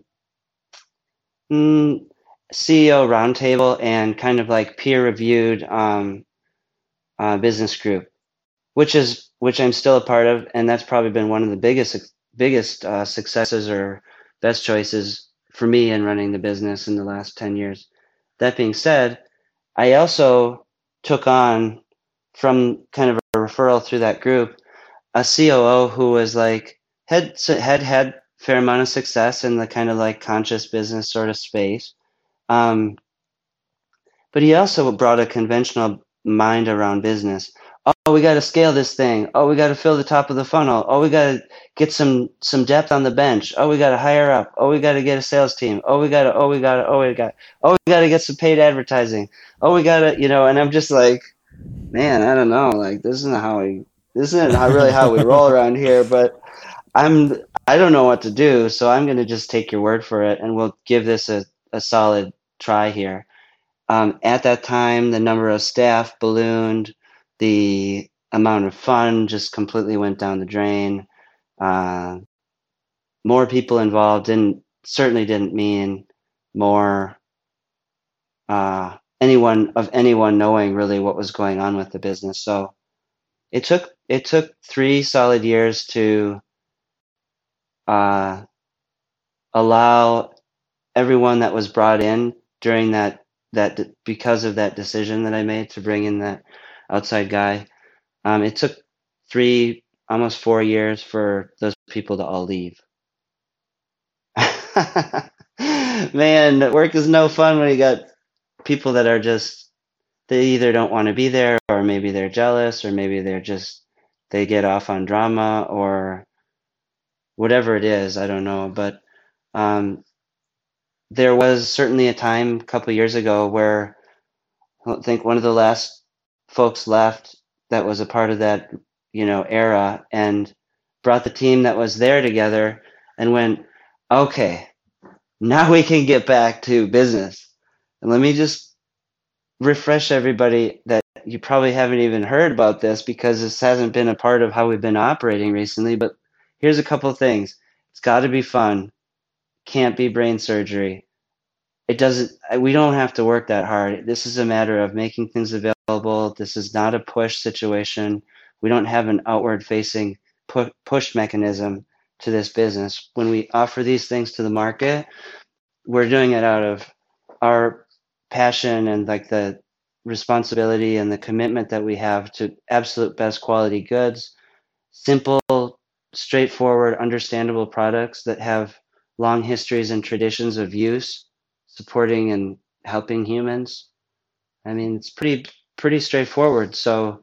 [SPEAKER 5] mm, ceo roundtable and kind of like peer reviewed um, uh, business group which is which i'm still a part of and that's probably been one of the biggest biggest uh, successes or best choices for me in running the business in the last 10 years. That being said, I also took on from kind of a referral through that group a COO who was like had had had fair amount of success in the kind of like conscious business sort of space. Um, but he also brought a conventional mind around business. Oh, we got to scale this thing. Oh, we got to fill the top of the funnel. Oh, we got to get some some depth on the bench. Oh, we got to hire up. Oh, we got to get a sales team. Oh, we got to. Oh, we got to. Oh, we got. Oh, we got to get some paid advertising. Oh, we got to. You know, and I'm just like, man, I don't know. Like this isn't how we. This isn't how really how we roll around here. But I'm. I don't know what to do, so I'm going to just take your word for it, and we'll give this a, a solid try here. Um, at that time, the number of staff ballooned, the amount of fun just completely went down the drain. Uh, more people involved didn't certainly didn't mean more uh, anyone of anyone knowing really what was going on with the business. So it took it took three solid years to uh, allow everyone that was brought in during that that because of that decision that I made to bring in that outside guy. Um, it took three, almost four years for those people to all leave. Man, work is no fun when you got people that are just they either don't want to be there or maybe they're jealous or maybe they're just they get off on drama or whatever it is i don't know but um, there was certainly a time a couple years ago where I think one of the last folks left that was a part of that you know era and brought the team that was there together and went okay now we can get back to business. And let me just refresh everybody that you probably haven't even heard about this because this hasn't been a part of how we've been operating recently but here's a couple of things. It's got to be fun. Can't be brain surgery. It doesn't, we don't have to work that hard. This is a matter of making things available. This is not a push situation. We don't have an outward facing push mechanism to this business. When we offer these things to the market, we're doing it out of our passion and like the responsibility and the commitment that we have to absolute best quality goods, simple, straightforward, understandable products that have long histories and traditions of use, supporting and helping humans. I mean, it's pretty pretty straightforward. So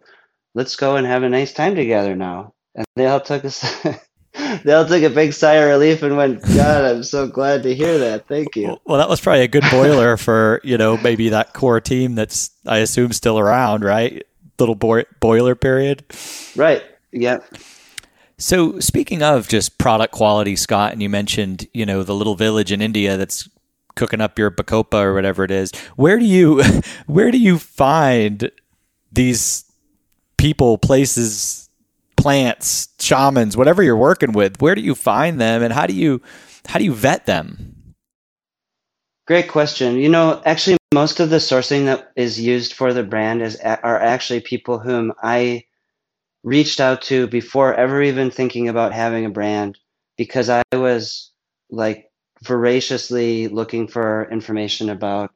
[SPEAKER 5] let's go and have a nice time together now. And they all took us. they all took a big sigh of relief and went, God, I'm so glad to hear that. Thank you.
[SPEAKER 1] Well, that was probably a good boiler for, you know, maybe that core team that's, I assume, still around, right? Little boiler period.
[SPEAKER 5] Right. Yep.
[SPEAKER 1] So speaking of just product quality, Scott, and you mentioned, you know, the little village in India that's cooking up your bacopa or whatever it is. Where do you where do you find these people, places, plants, shamans, whatever you're working with? Where do you find them and how do you how do you vet them?
[SPEAKER 5] Great question. You know, actually most of the sourcing that is used for the brand is are actually people whom I reached out to before ever even thinking about having a brand because I was like voraciously looking for information about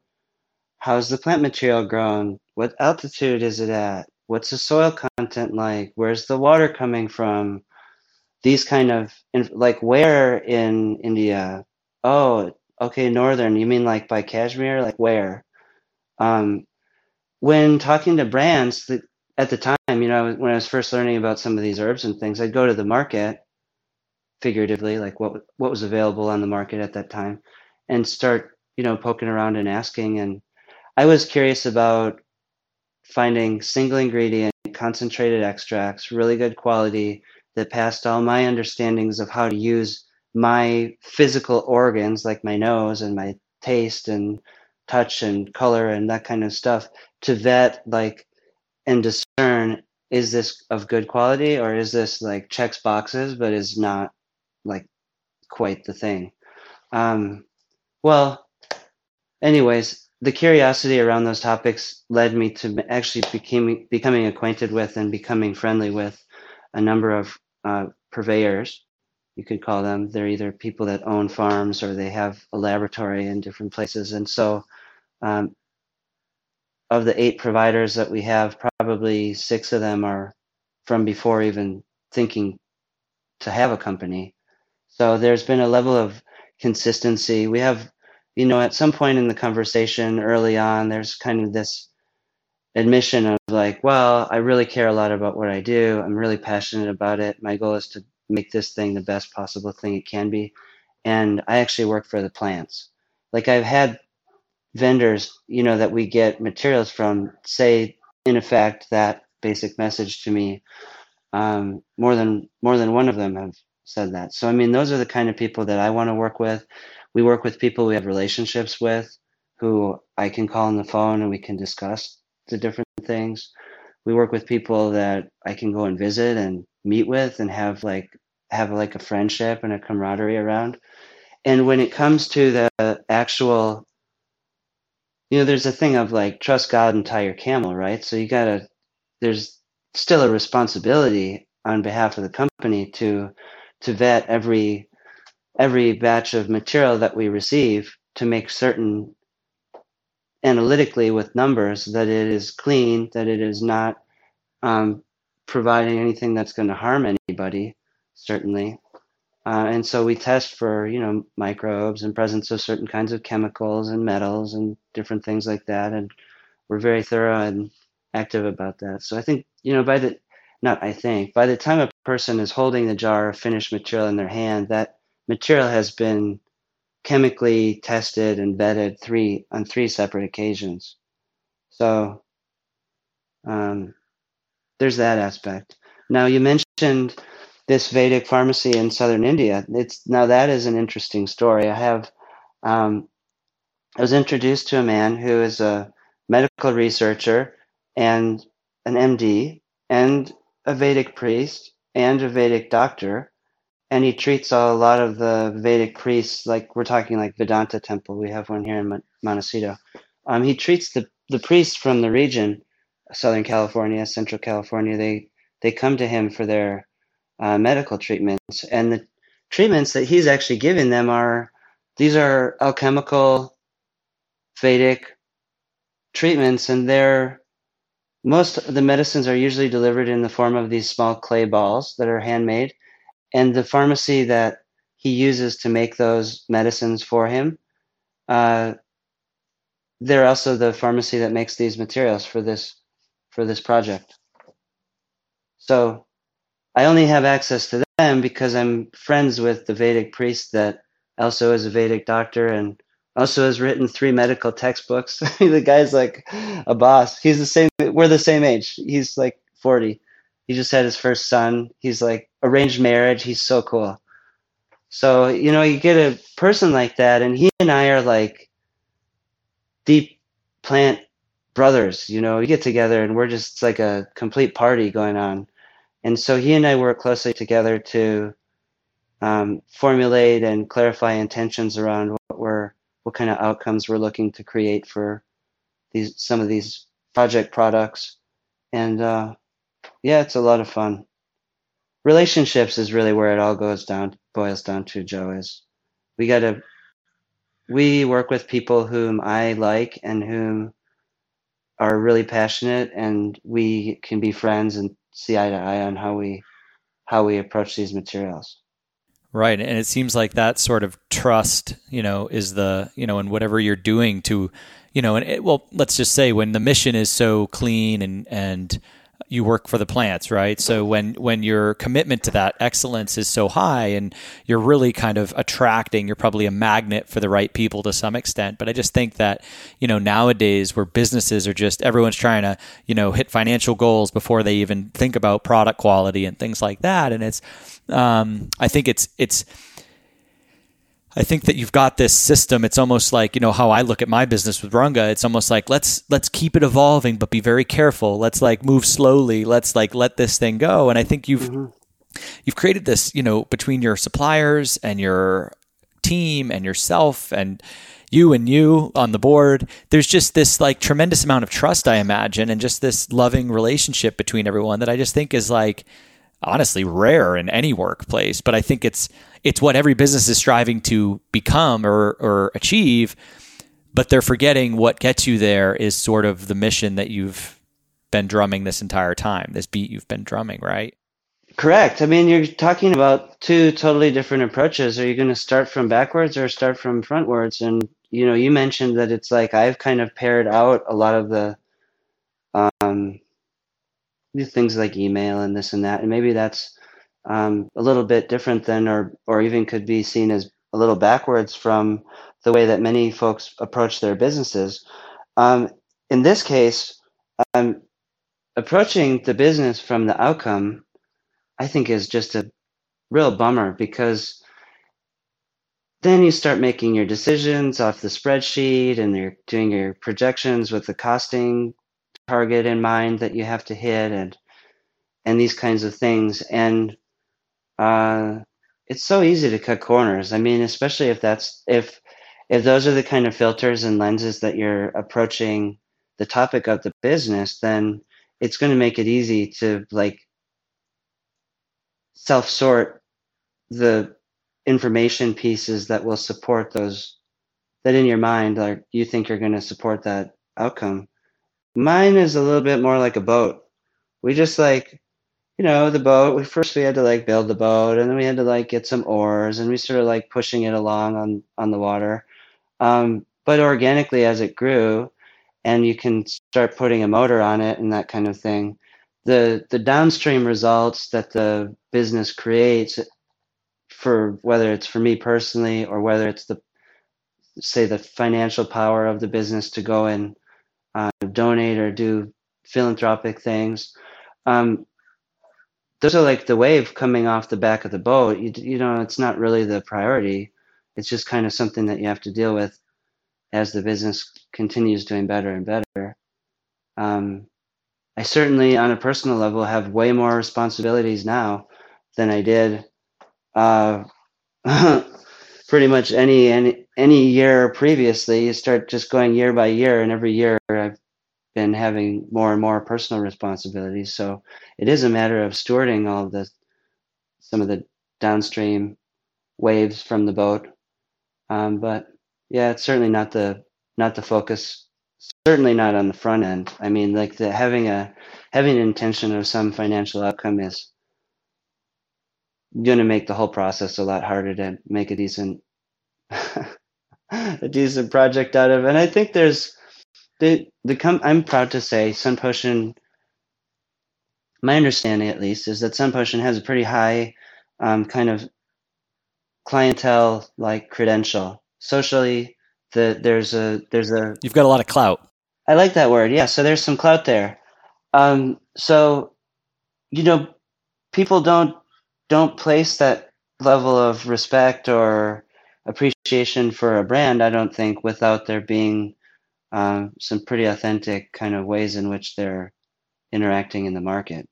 [SPEAKER 5] how's the plant material grown? What altitude is it at? What's the soil content like? Where's the water coming from? These kind of like where in India? Oh, okay, northern. You mean like by Kashmir? Like where? Um, when talking to brands, at the time, you know, when I was first learning about some of these herbs and things, I'd go to the market, figuratively, like what what was available on the market at that time, and start, you know, poking around and asking. And I was curious about finding single ingredient, concentrated extracts, really good quality that passed all my understandings of how to use my physical organs, like my nose and my taste and touch and color and that kind of stuff, to vet like and discern is this of good quality or is this like checks boxes but is not like quite the thing um, well anyways the curiosity around those topics led me to actually becoming becoming acquainted with and becoming friendly with a number of uh, purveyors you could call them. They're either people that own farms or they have a laboratory in different places. And so, um, of the eight providers that we have, probably six of them are from before even thinking to have a company. So there's been a level of consistency. We have, you know, at some point in the conversation early on, there's kind of this admission of like, well, I really care a lot about what I do. I'm really passionate about it. My goal is to make this thing the best possible thing it can be. And I actually work for the plants. Like I've had vendors, you know, that we get materials from say in effect that basic message to me. Um, more than more than one of them have said that. So I mean, those are the kind of people that I want to work with. We work with people we have relationships with, who I can call on the phone and we can discuss the different things. We work with people that I can go and visit and meet with and have like have like a friendship and a camaraderie around. And when it comes to the actual you know, there's a thing of like trust God and tie your camel, right? So you gotta there's still a responsibility on behalf of the company to to vet every every batch of material that we receive to make certain analytically with numbers that it is clean, that it is not um, providing anything that's going to harm anybody, certainly. Uh, and so we test for, you know, microbes and presence of certain kinds of chemicals and metals and different things like that. And we're very thorough and active about that. So I think, you know, by the, not I think, by the time a person is holding the jar of finished material in their hand, that material has been chemically tested and vetted three on three separate occasions. So um, there's that aspect. Now you mentioned this Vedic pharmacy in southern India. It's now that is an interesting story. I have um, I was introduced to a man who is a medical researcher and an MD and a Vedic priest and a Vedic doctor, and he treats a lot of the Vedic priests like we're talking like Vedanta Temple. We have one here in Montecito. Um, he treats the the priests from the region, Southern California, Central California. They they come to him for their uh, medical treatments. And the treatments that he's actually giving them are these are alchemical Vedic treatments, and they're most of the medicines are usually delivered in the form of these small clay balls that are handmade. And the pharmacy that he uses to make those medicines for him, uh, they're also the pharmacy that makes these materials for this for this project. So I only have access to them because I'm friends with the Vedic priest that also is a Vedic doctor and also has written three medical textbooks. the guy's like a boss. He's the same. We're the same age. He's like 40. He just had his first son. He's like arranged marriage. He's so cool. So, you know, you get a person like that, and he and I are like deep plant brothers. You know, we get together and we're just like a complete party going on. And so he and I work closely together to um, formulate and clarify intentions around what we're, what kind of outcomes we're looking to create for these some of these project products. And uh, yeah, it's a lot of fun. Relationships is really where it all goes down, boils down to. Joe is we got to we work with people whom I like and whom are really passionate, and we can be friends and see eye to eye on how we how we approach these materials.
[SPEAKER 1] Right, and it seems like that sort of trust, you know, is the you know, and whatever you're doing to, you know, and it, well, let's just say when the mission is so clean and and you work for the plants, right? So when when your commitment to that excellence is so high and you're really kind of attracting, you're probably a magnet for the right people to some extent. But I just think that, you know, nowadays where businesses are just everyone's trying to, you know, hit financial goals before they even think about product quality and things like that. And it's um, I think it's it's I think that you've got this system. It's almost like you know how I look at my business with Runga. It's almost like let's let's keep it evolving, but be very careful. Let's like move slowly. Let's like let this thing go. And I think you've mm-hmm. you've created this, you know, between your suppliers and your team and yourself and you and you on the board. There's just this like tremendous amount of trust, I imagine, and just this loving relationship between everyone that I just think is like honestly rare in any workplace, but I think it's it's what every business is striving to become or or achieve, but they're forgetting what gets you there is sort of the mission that you've been drumming this entire time, this beat you've been drumming, right?
[SPEAKER 5] Correct. I mean, you're talking about two totally different approaches. Are you going to start from backwards or start from frontwards? And you know, you mentioned that it's like I've kind of paired out a lot of the um, things like email and this and that, and maybe that's um, a little bit different than, or or even could be seen as a little backwards from the way that many folks approach their businesses. Um, in this case, um, approaching the business from the outcome, I think, is just a real bummer because then you start making your decisions off the spreadsheet and you're doing your projections with the costing target in mind that you have to hit and and these kinds of things. And uh, it's so easy to cut corners. I mean especially if that's if if those are the kind of filters and lenses that you're approaching the topic of the business then it's going to make it easy to like self sort the information pieces that will support those that in your mind like you think you're going to support that outcome Mine is a little bit more like a boat. We just like, you know, the boat. We first we had to like build the boat, and then we had to like get some oars, and we sort of like pushing it along on on the water. Um, but organically, as it grew, and you can start putting a motor on it and that kind of thing, the the downstream results that the business creates for whether it's for me personally or whether it's the say the financial power of the business to go and donate or do philanthropic things. Um, those are like the wave coming off the back of the boat. You, you know, it's not really the priority. It's just kind of something that you have to deal with as the business continues doing better and better. Um, I certainly, on a personal level, have way more responsibilities now than I did uh, pretty much any any any year previously. You start just going year by year, and every year I've been having more and more personal responsibilities. So it is a matter of stewarding all of the some of the downstream waves from the boat. Um, but yeah, it's certainly not the not the focus. Certainly not on the front end. I mean, like the having a having an intention of some financial outcome is going to make the whole process a lot harder to make a decent a decent project out of. And I think there's the the com- I'm proud to say Sun Potion. My understanding, at least, is that Sun Potion has a pretty high um, kind of clientele like credential socially. The there's a there's a
[SPEAKER 1] you've got a lot of clout.
[SPEAKER 5] I like that word. Yeah, so there's some clout there. Um, so you know, people don't don't place that level of respect or appreciation for a brand, I don't think, without there being um, some pretty authentic kind of ways in which they're interacting in the market.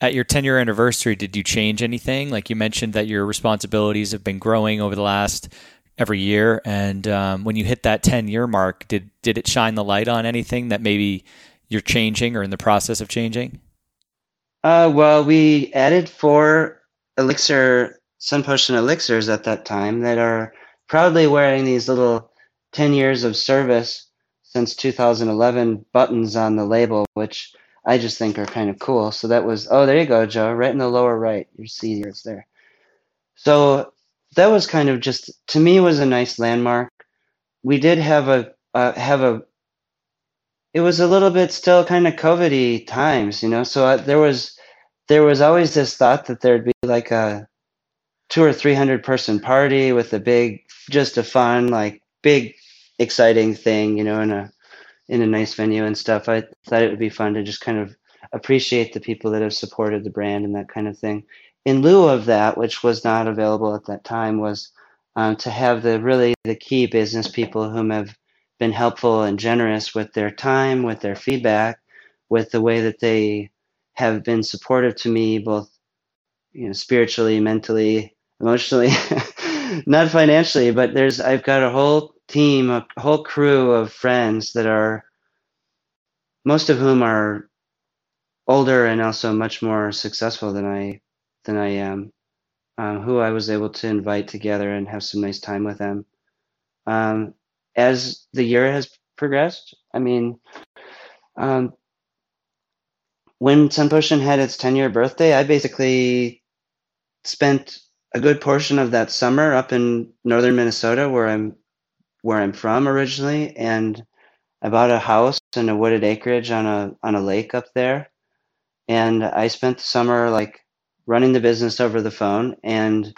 [SPEAKER 1] At your 10 year anniversary, did you change anything? Like you mentioned that your responsibilities have been growing over the last every year. And um, when you hit that 10 year mark, did, did it shine the light on anything that maybe you're changing or in the process of changing?
[SPEAKER 5] Uh, well, we added four Elixir Sun Potion elixirs at that time that are proudly wearing these little 10 years of service since 2011 buttons on the label, which I just think are kind of cool. So that was, oh, there you go, Joe, right in the lower right. You see it's there. So that was kind of just, to me, was a nice landmark. We did have a, uh, have a, it was a little bit still kind of COVID times, you know, so there was, there was always this thought that there'd be like a, two or three hundred person party with a big, just a fun, like big, exciting thing, you know, in a in a nice venue and stuff. I thought it would be fun to just kind of appreciate the people that have supported the brand and that kind of thing. In lieu of that, which was not available at that time, was um, to have the really the key business people whom have been helpful and generous with their time, with their feedback, with the way that they have been supportive to me, both you know spiritually, mentally, emotionally, not financially, but there's I've got a whole team, a whole crew of friends that are most of whom are older and also much more successful than I than I am, um, who I was able to invite together and have some nice time with them. Um, as the year has progressed, I mean, um, when Sun Potion had its 10 year birthday, I basically spent a good portion of that summer up in northern Minnesota, where I'm where I'm from originally, and I bought a house and a wooded acreage on a on a lake up there, and I spent the summer like running the business over the phone and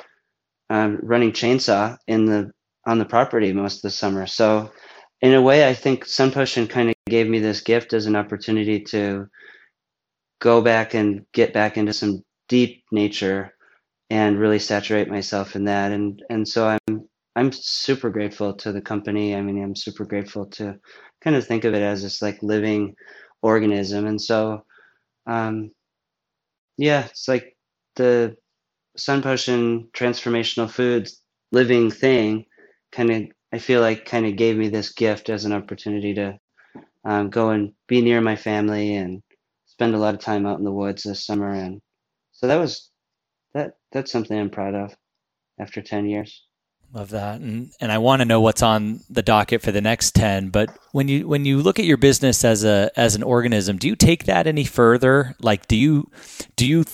[SPEAKER 5] um, running chainsaw in the on the property most of the summer. So, in a way, I think Sun Potion kind of gave me this gift as an opportunity to go back and get back into some deep nature and really saturate myself in that and and so i'm i'm super grateful to the company. I mean i'm super grateful to kind of think of it as this like living organism. And so um yeah it's like the sun potion transformational foods living thing kind of i feel like kind of gave me this gift as an opportunity to um, go and be near my family and spend a lot of time out in the woods this summer. And so that was that that's something I'm proud of after 10 years.
[SPEAKER 1] Love that. And and I want to know what's on the docket for the next 10, but when you when you look at your business as a as an organism, do you take that any further? Like do you do you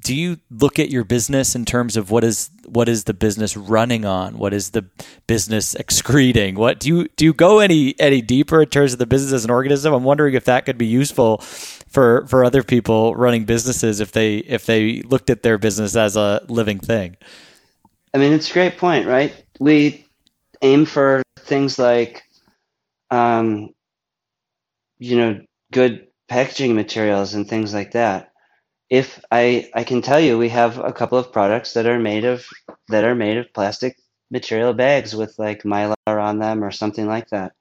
[SPEAKER 1] do you look at your business in terms of what is what is the business running on? What is the business excreting? What do you do you go any any deeper in terms of the business as an organism? I'm wondering if that could be useful for for other people running businesses if they if they looked at their business as a living thing.
[SPEAKER 5] I mean, it's a great point, right? We aim for things like, um, you know, good packaging materials and things like that if I I can tell you we have a couple of products that are made of that are made of plastic material bags with like mylar on them or something like that.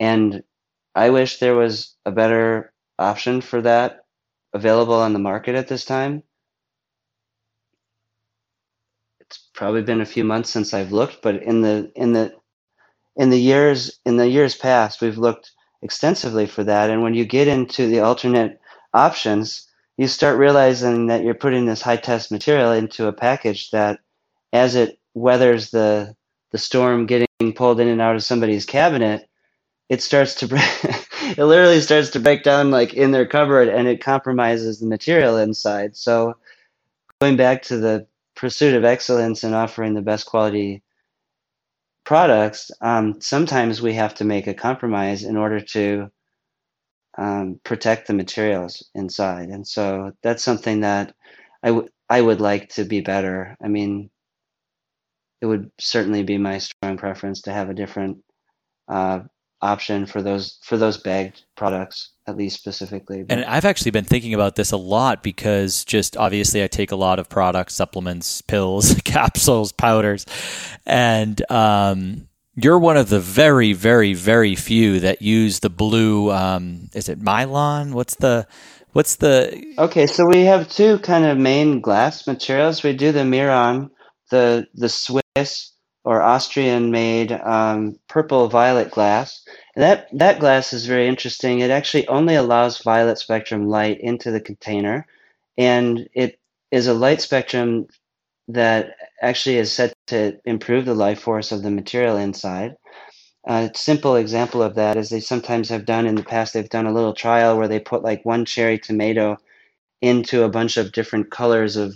[SPEAKER 5] And I wish there was a better option for that available on the market at this time. It's probably been a few months since I've looked, but in the in the in the years in the years past, we've looked extensively for that. And when you get into the alternate options, you start realizing that you're putting this high test material into a package that as it weathers the the storm getting pulled in and out of somebody's cabinet it starts to break, it literally starts to break down like in their cupboard and it compromises the material inside so going back to the pursuit of excellence and offering the best quality products um, sometimes we have to make a compromise in order to um, protect the materials inside. And so that's something that I, w- I would like to be better. I mean, it would certainly be my strong preference to have a different uh, option for those for those bagged products at least specifically
[SPEAKER 1] but. and i've actually been thinking about this a lot because just obviously i take a lot of products supplements pills capsules powders and um, you're one of the very, very, very few that use the blue. Um, is it Mylon? What's the what's the?
[SPEAKER 5] Okay, so we have two kind of main glass materials. We do the Miron, the the Swiss or Austrian made um, purple violet glass. And that that glass is very interesting. It actually only allows violet spectrum light into the container, and it is a light spectrum that actually is set to improve the life force of the material inside. A simple example of that is they sometimes have done in the past, they've done a little trial where they put like one cherry tomato into a bunch of different colors of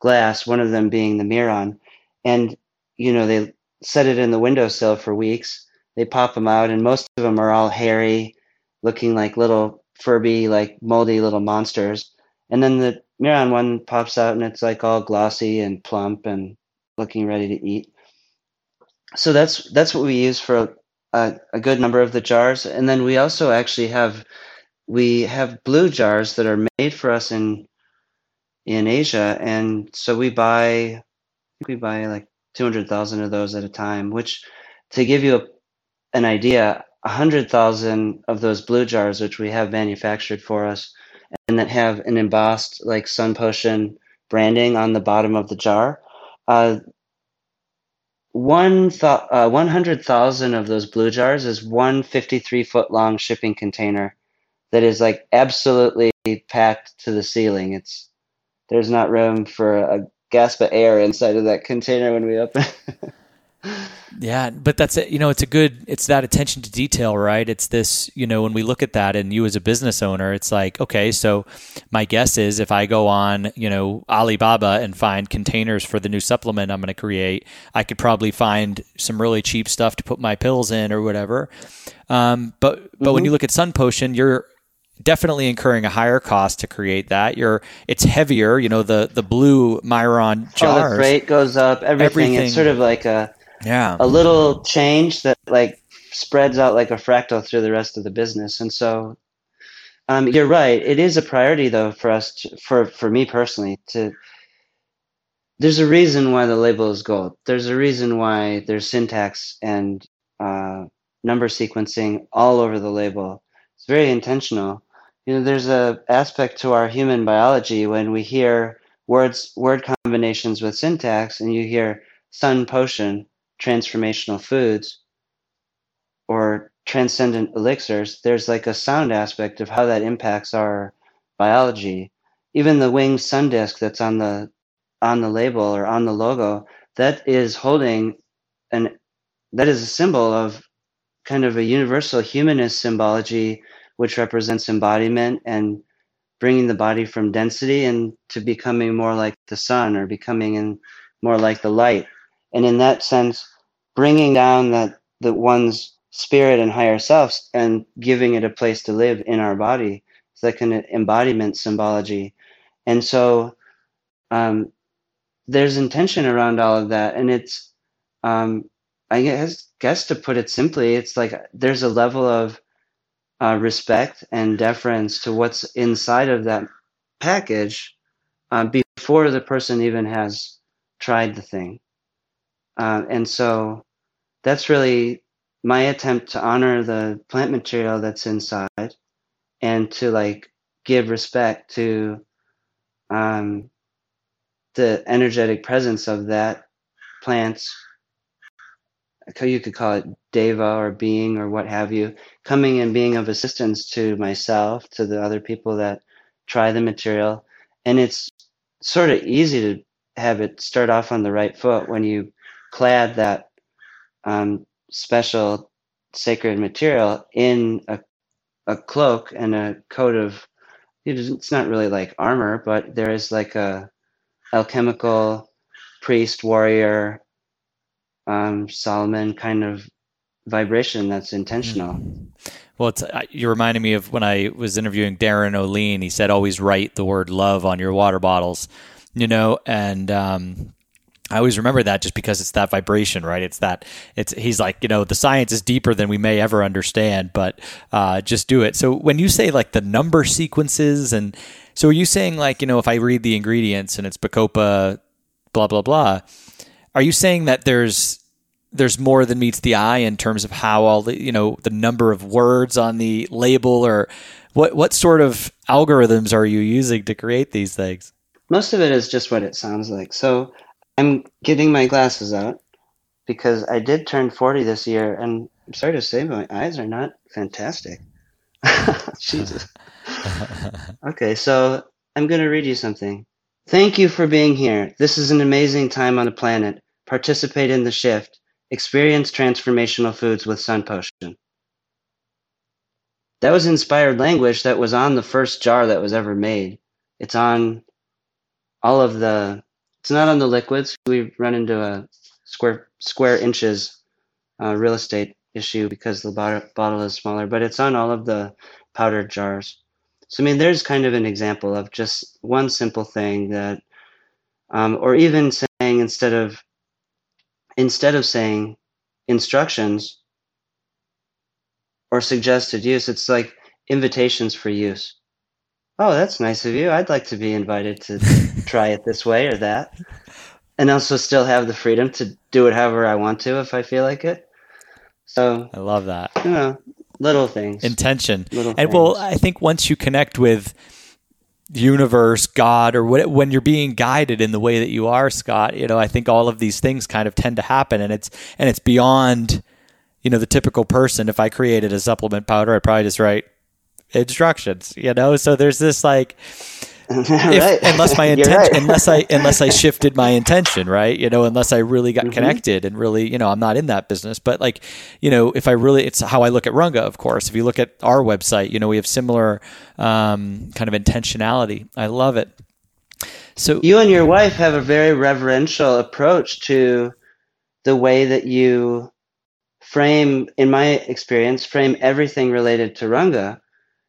[SPEAKER 5] glass, one of them being the Miron. And, you know, they set it in the windowsill for weeks. They pop them out, and most of them are all hairy, looking like little Furby, like moldy little monsters. And then the Miron one pops out and it's like all glossy and plump and looking ready to eat. So that's that's what we use for a, a good number of the jars, and then we also actually have we have blue jars that are made for us in in Asia, and so we buy we buy like two hundred thousand of those at a time. Which, to give you a, an idea, a hundred thousand of those blue jars, which we have manufactured for us, and that have an embossed like Sun Potion branding on the bottom of the jar. Uh, one uh, 100,000 of those blue jars is one 53 foot long shipping container that is like absolutely packed to the ceiling. It's there's not room for a gasp of air inside of that container when we open.
[SPEAKER 1] Yeah, but that's it. You know, it's a good. It's that attention to detail, right? It's this. You know, when we look at that, and you as a business owner, it's like, okay, so my guess is if I go on, you know, Alibaba and find containers for the new supplement I'm going to create, I could probably find some really cheap stuff to put my pills in or whatever. Um, but but mm-hmm. when you look at Sun Potion, you're definitely incurring a higher cost to create that. You're it's heavier. You know, the the blue Miron jars.
[SPEAKER 5] Oh, the freight goes up. Everything. everything. It's sort of like a
[SPEAKER 1] yeah
[SPEAKER 5] a little change that like spreads out like a fractal through the rest of the business and so um, you're right it is a priority though for us to, for for me personally to there's a reason why the label is gold there's a reason why there's syntax and uh, number sequencing all over the label it's very intentional you know there's a aspect to our human biology when we hear words word combinations with syntax and you hear sun potion transformational foods or transcendent elixirs, there's like a sound aspect of how that impacts our biology. Even the winged sun disk that's on the on the label or on the logo, that is holding an that is a symbol of kind of a universal humanist symbology which represents embodiment and bringing the body from density and to becoming more like the sun or becoming in more like the light. And in that sense bringing down that the one's spirit and higher selves and giving it a place to live in our body. It's like an embodiment symbology. And so um, there's intention around all of that. And it's um, i guess, guess to put it simply it's like there's a level of uh, respect and deference to what's inside of that package uh, before the person even has tried the thing. Uh, and so that's really my attempt to honor the plant material that's inside and to like give respect to um, the energetic presence of that plant's you could call it deva or being or what have you coming and being of assistance to myself to the other people that try the material. And it's sort of easy to have it start off on the right foot when you clad that um, special sacred material in a, a cloak and a coat of it's not really like armor but there is like a alchemical priest warrior um, solomon kind of vibration that's intentional
[SPEAKER 1] well, it's, uh, you reminded me of when I was interviewing Darin Olien. He said, always write the word love on your water bottles, you know, and um, I always remember that just because it's that vibration, right? It's that it's he's like, you know, the science is deeper than we may ever understand, but uh, just do it. So when you say like the number sequences and so are you saying like, you know, if I read the ingredients and it's Bacopa blah blah blah, are you saying that there's there's more than meets the eye in terms of how all the you know the number of words on the label or what what sort of algorithms are you using to create these things?
[SPEAKER 5] Most of it is just what it sounds like. So I'm getting my glasses out because I did turn 40 this year, and I'm sorry to say, my eyes are not fantastic. Jesus. okay, so I'm going to read you something. Thank you for being here. This is an amazing time on the planet. Participate in the shift. Experience transformational foods with Sun Potion. That was inspired language that was on the first jar that was ever made. It's on all of the it's not on the liquids. We run into a square square inches uh, real estate issue because the bottle, bottle is smaller, but it's on all of the powdered jars. So I mean, there's kind of an example of just one simple thing that, um, or even saying instead of instead of saying instructions or suggested use, it's like invitations for use. Oh, that's nice of you. I'd like to be invited to try it this way or that. And also still have the freedom to do it however I want to if I feel like it. So
[SPEAKER 1] I love that.
[SPEAKER 5] You know, little things.
[SPEAKER 1] Intention. Little and things. well, I think once you connect with universe, God, or what, when you're being guided in the way that you are, Scott, you know, I think all of these things kind of tend to happen and it's and it's beyond, you know, the typical person. If I created a supplement powder, I'd probably just write instructions, you know? So there's this like, if,
[SPEAKER 5] right.
[SPEAKER 1] unless my
[SPEAKER 5] right.
[SPEAKER 1] unless I, unless I shifted my intention, right? You know, unless I really
[SPEAKER 5] Mm-hmm.
[SPEAKER 1] got connected and really, you know, I'm not in that business, but like, you know, if I really, it's how I look at Runga, of course. If you look at our website, you know, we have similar um, kind of intentionality. I love it. So
[SPEAKER 5] you and your wife have a very reverential approach to the way that you frame in my experience frame everything related to runga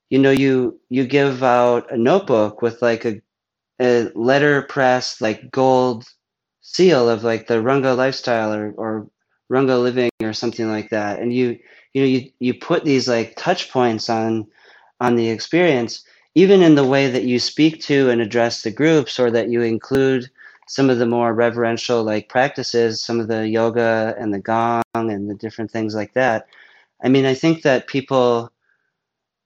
[SPEAKER 5] you know you you give out a notebook with like a, a letter press like gold seal of like the runga lifestyle or, or runga living or something like that. And you you know you, you put these like touch points on on the experience even in the way that you speak to and address the groups or that you include some of the more reverential like practices some of the yoga and the gong and the different things like that. I mean i think that people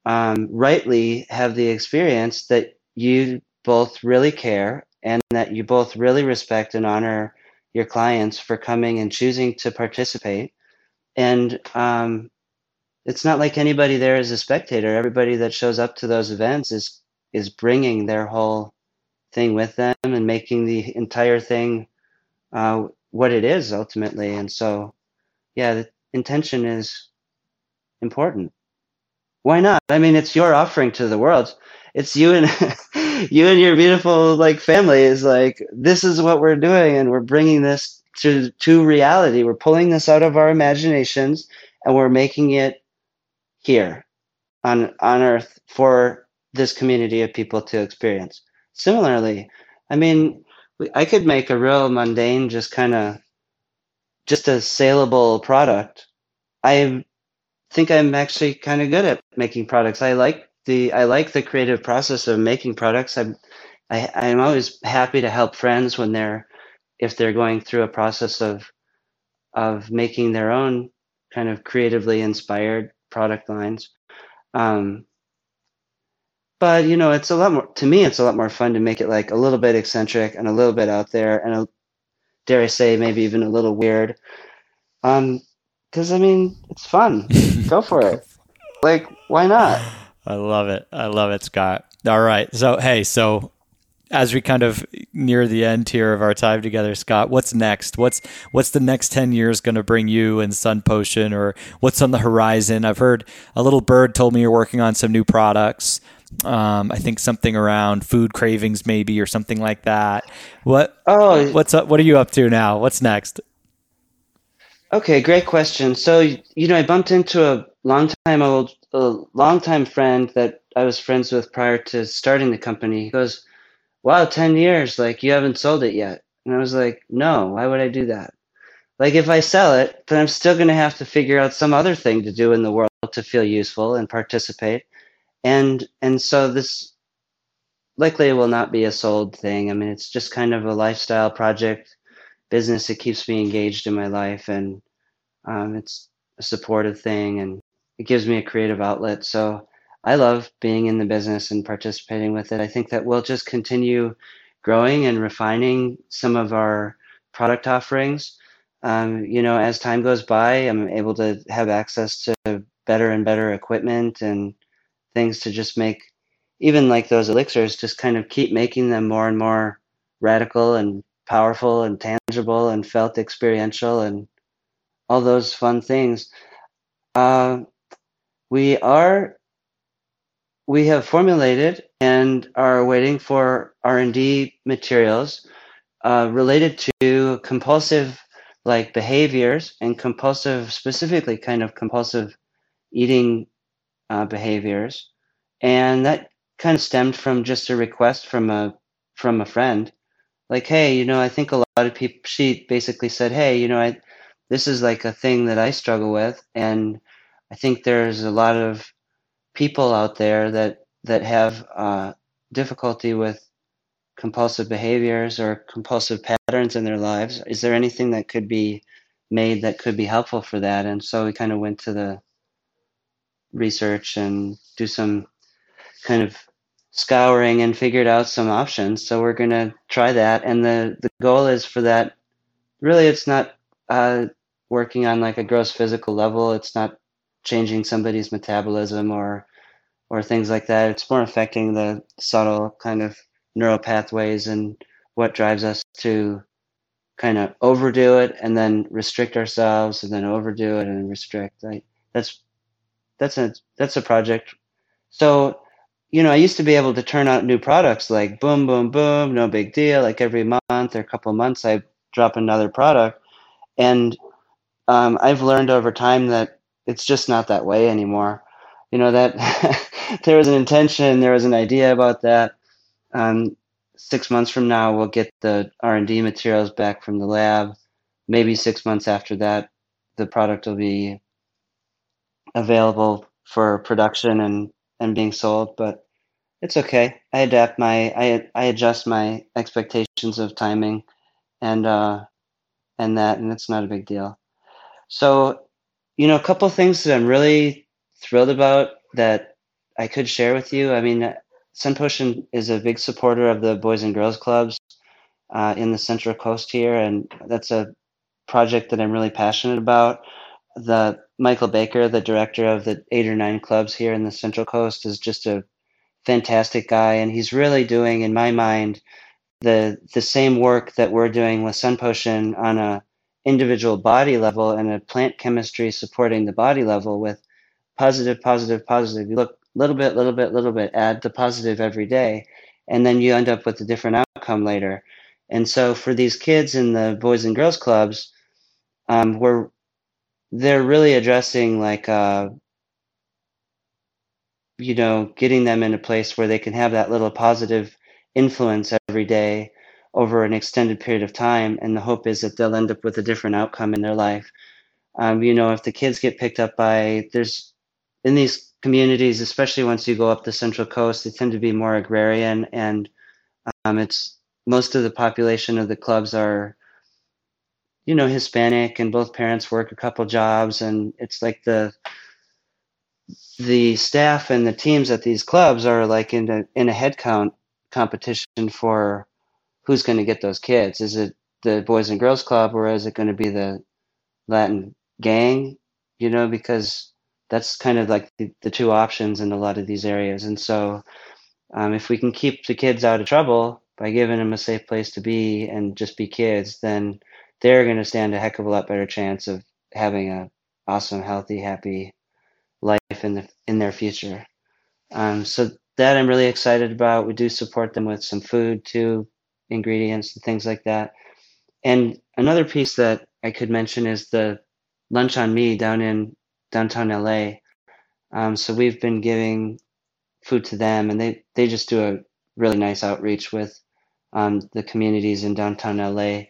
[SPEAKER 5] um, rightly have the experience that you both really care and that you both really respect and honor your clients for coming and choosing to participate. And um, it's not like anybody there is a spectator. Everybody that shows up to those events is is bringing their whole thing with them and making the entire thing uh, what it is ultimately. And so yeah the intention is important why not? I mean it's your offering to the world. It's you and you and your beautiful like family is like this is what we're doing and we're bringing this to to reality. We're pulling this out of our imaginations and we're making it here on on earth for this community of people to experience. Similarly i mean i could make a real mundane just kind of just a saleable product. I think i'm actually kind of good at making products. I like the i like the creative process of making products. I'm I, i'm always happy to help friends when they're if they're going through a process of of making their own kind of creatively inspired product lines. Um, but you know it's a lot more to me it's a lot more fun to make it like a little bit eccentric and a little bit out there and a, dare i say maybe even a little weird. Um because i mean it's fun go for it like why not
[SPEAKER 1] I love it. I love it, Scott. All right. So, hey, so as we kind of near the end here of our time together, Scott, what's next? What's what's the next 10 years going to bring you and Sun Potion or what's on the horizon? I've heard a little bird told me you're working on some new products. Um, I think something around food cravings maybe or something like that. What
[SPEAKER 5] Oh.
[SPEAKER 1] what's up what are you up to now? What's next?
[SPEAKER 5] Okay, great question. So, you know, I bumped into a longtime old, a longtime friend that I was friends with prior to starting the company. He goes, Wow, 10 years, like you haven't sold it yet. And I was like, No, why would I do that? Like, if I sell it, then I'm still going to have to figure out some other thing to do in the world to feel useful and participate. And, and so this likely will not be a sold thing. I mean, it's just kind of a lifestyle project business It keeps me engaged in my life and um, it's a supportive thing and it gives me a creative outlet. So i love being in the business and participating with it. I think that we'll just continue growing and refining some of our product offerings. Um, you know as time goes by i'm able to have access to better and better equipment and things to just make even like those elixirs just kind of keep making them more and more radical and powerful and tangible and felt experiential and all those fun things. Uh, we are we have formulated and are waiting for R&D materials uh, related to compulsive like behaviors and compulsive specifically kind of compulsive eating uh, behaviors and that kind of stemmed from just a request from a from a friend like hey you know i think a lot of people she basically said hey you know i this is like a thing that i struggle with and i think there's a lot of people out there that that have uh, difficulty with compulsive behaviors or compulsive patterns in their lives. Is there anything that could be made that could be helpful for that? And so we kind of went to the research and do some kind of scouring and figured out some options. So we're going to try that. And the, the goal is for that, really, it's not uh, working on like a gross physical level. It's not changing somebody's metabolism or or things like that. It's more affecting the subtle kind of neural pathways and what drives us to kind of overdo it and then restrict ourselves and then overdo it and restrict. Like that's that's a that's a project. So, you know, I used to be able to turn out new products like boom, boom, boom, no big deal. Like every month or a couple months, I drop another product, and um, I've learned over time that it's just not that way anymore. You know that there was an intention, there was an idea about that. Um, six months from now, we'll get the R and D materials back from the lab. Maybe six months after that, the product will be available for production and and being sold. But it's okay. I adapt my I I adjust my expectations of timing, and uh, and that, and it's not a big deal. So, you know, a couple things that I'm really thrilled about that I could share with you. I mean, Sun Potion is a big supporter of the Boys and Girls Clubs uh, in the Central Coast here, and that's a project that I'm really passionate about. The Michael Baker, the director of the eight or nine clubs here in the Central Coast, is just a fantastic guy, and he's really doing, in my mind, the the same work that we're doing with Sun Potion on a individual body level and a plant chemistry supporting the body level with positive, positive, positive. You look little bit, little bit, little bit, add the positive every day, and then you end up with a different outcome later. And so for these kids in the boys and girls clubs, um, we're they're really addressing like uh, you know getting them in a place where they can have that little positive influence every day over an extended period of time and the hope is that they'll end up with a different outcome in their life. Um, you know if the kids get picked up by there's in these communities especially once you go up the central coast they tend to be more agrarian and um, it's most of the population of the clubs are you know hispanic and both parents work a couple jobs and it's like the the staff and the teams at these clubs are like in a in a headcount competition for who's going to get those kids. Is it the Boys and Girls Club or is it going to be the Latin gang? You know, because that's kind of like the, the two options in a lot of these areas. And so, um, if we can keep the kids out of trouble by giving them a safe place to be and just be kids, then they're going to stand a heck of a lot better chance of having a awesome, healthy, happy life in the in their future. Um, so that I'm really excited about. We do support them with some food too, ingredients and things like that. And another piece that I could mention is the lunch on me down in downtown LA. Um, so we've been giving food to them, and they they just do a really nice outreach with um, the communities in downtown LA. A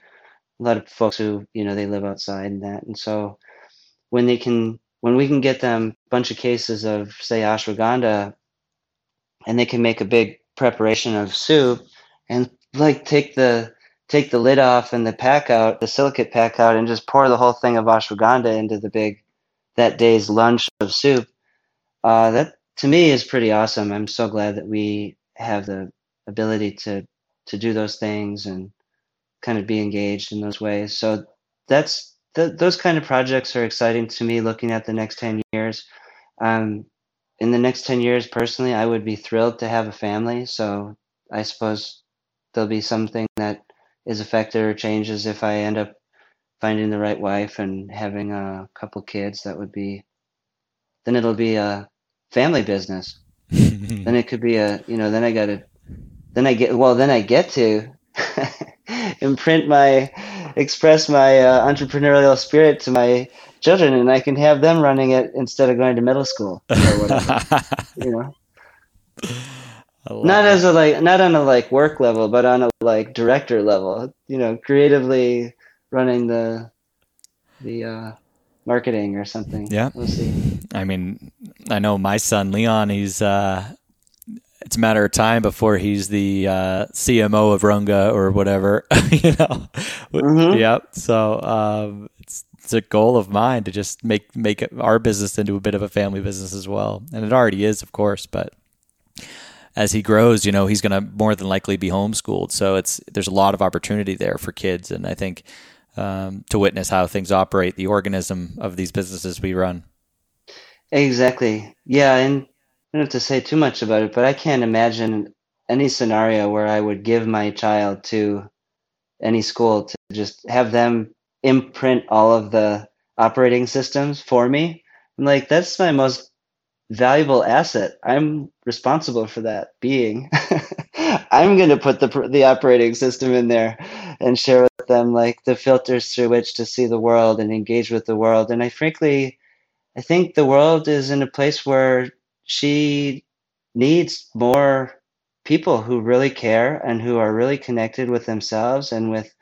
[SPEAKER 5] lot of folks who you know they live outside and that, and so when they can when we can get them a bunch of cases of say ashwagandha, and they can make a big preparation of soup and like take the take the lid off and the pack out, the silicate pack out, and just pour the whole thing of ashwagandha into the big that day's lunch of soup. Uh, that to me is pretty awesome. I'm so glad that we have the ability to to do those things and kind of be engaged in those ways. So that's th- those kind of projects are exciting to me. Looking at the next ten years, um, in the next ten years, personally, I would be thrilled to have a family. So I suppose there'll be something that is affected or changes if I end up finding the right wife and having a couple kids. That would be then it'll be a family business. then it could be a you know then I got to then I get well then I get to imprint my express my uh, entrepreneurial spirit to my children and I can have them running it instead of going to middle school. Or whatever. you know? Not as a like not on a like work level but on a like director level you know creatively running the the uh marketing or something.
[SPEAKER 1] Yeah.
[SPEAKER 5] We'll see.
[SPEAKER 1] I mean i know my son leon he's uh it's a matter of time before he's the uh, CMO of Runga or whatever, you know. Mm-hmm. Yep. So um, it's it's a goal of mine to just make make our business into a bit of a family business as well, and it already is, of course. But as he grows, you know, he's going to more than likely be homeschooled. So it's there's a lot of opportunity there for kids, and I think um, to witness how things operate, the organism of these businesses we run.
[SPEAKER 5] Exactly. Yeah, and don't have to say too much about it, but I can't imagine any scenario where I would give my child to any school to just have them imprint all of the operating systems for me. I'm like, that's my most valuable asset. I'm responsible for that being. I'm going to put the the operating system in there and share with them like the filters through which to see the world and engage with the world. And I frankly, I think the world is in a place where she needs more people who really care and who are really connected with themselves and with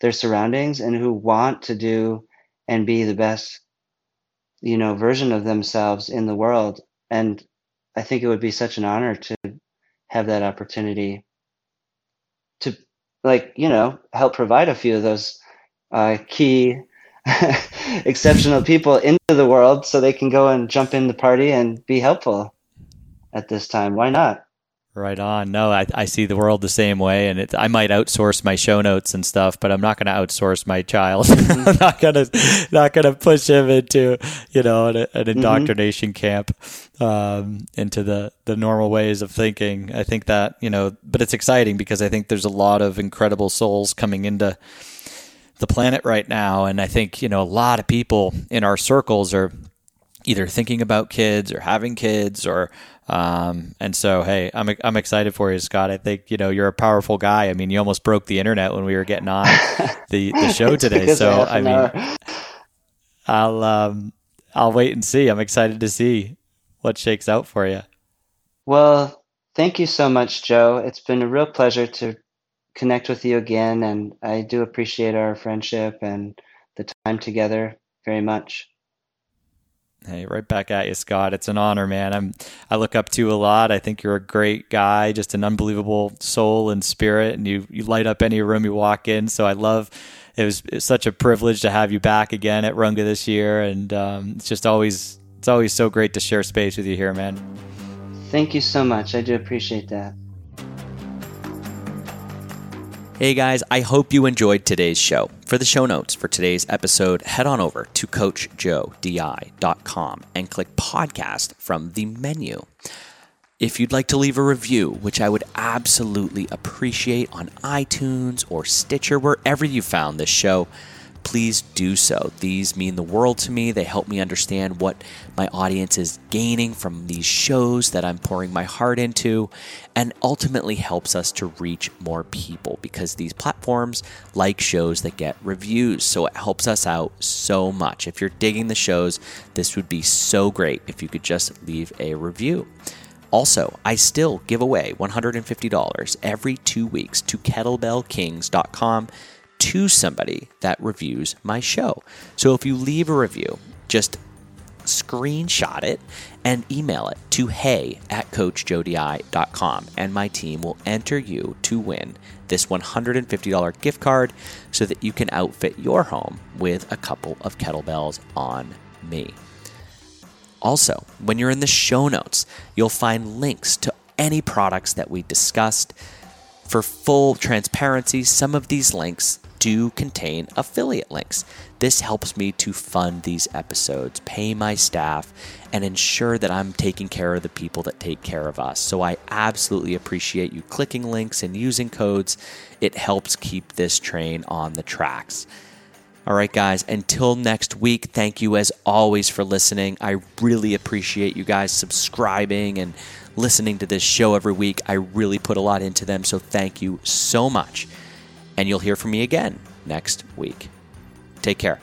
[SPEAKER 5] their surroundings and who want to do and be the best you know version of themselves in the world. And i think it would be such an honor to have that opportunity to like you know help provide a few of those uh, key exceptional people into the world so they can go and jump in the party and be helpful at this time why not
[SPEAKER 1] Right on. No, I, I see the world the same way, and it, I might outsource my show notes and stuff, but I'm not going to outsource my child. Mm-hmm. I'm not going to not going to push him into you know an, an mm-hmm. indoctrination mm-hmm. camp, um, into the the normal ways of thinking. I think that you know, but it's exciting because I think there's a lot of incredible souls coming into the planet right now, and I think you know a lot of people in our circles are either thinking about kids or having kids or um, and so, hey, I'm I'm excited for you, Scott. I think you know you're a powerful guy. I mean, you almost broke the internet when we were getting on the the show today. so I mean, hour. I'll um, I'll wait and see. I'm excited to see what shakes out for you.
[SPEAKER 5] Well, thank you so much, Joe. It's been a real pleasure to connect with you again, and I do appreciate our friendship and the time together very much.
[SPEAKER 1] Hey, right back at you, Scott. It's an honor, man. I'm I look up to you a lot. I think you're a great guy, just an unbelievable soul and spirit, and you you light up any room you walk in. So I love. It was, it was such a privilege to have you back again at Runga this year, and um, it's just always it's always so great to share space with you here, man.
[SPEAKER 5] Thank you so much. I do appreciate that.
[SPEAKER 1] Hey guys, I hope you enjoyed today's show. For the show notes for today's episode, head on over to CoachJoeDI.com and click podcast from the menu. If you'd like to leave a review, which I would absolutely appreciate on iTunes or Stitcher, wherever you found this show, please do so. These mean the world to me. They help me understand what my audience is gaining from these shows that I'm pouring my heart into, and ultimately helps us to reach more people because these platforms like shows that get reviews. So it helps us out so much. If you're digging the shows, this would be so great if you could just leave a review. Also, I still give away $150 every two weeks to kettlebellkings.com to somebody that reviews my show. So if you leave a review, just screenshot it and email it to hey at coachjoedi.com and my team will enter you to win this $150 gift card so that you can outfit your home with a couple of kettlebells on me. Also, when you're in the show notes, you'll find links to any products that we discussed. For full transparency, some of these links do contain affiliate links. This helps me to fund these episodes, pay my staff, and ensure that I'm taking care of the people that take care of us. So I absolutely appreciate you clicking links and using codes. It helps keep this train on the tracks. All right, guys, until next week, thank you as always for listening. I really appreciate you guys subscribing and listening to this show every week. I really put a lot into them, so thank you so much and you'll hear from me again next week. Take care.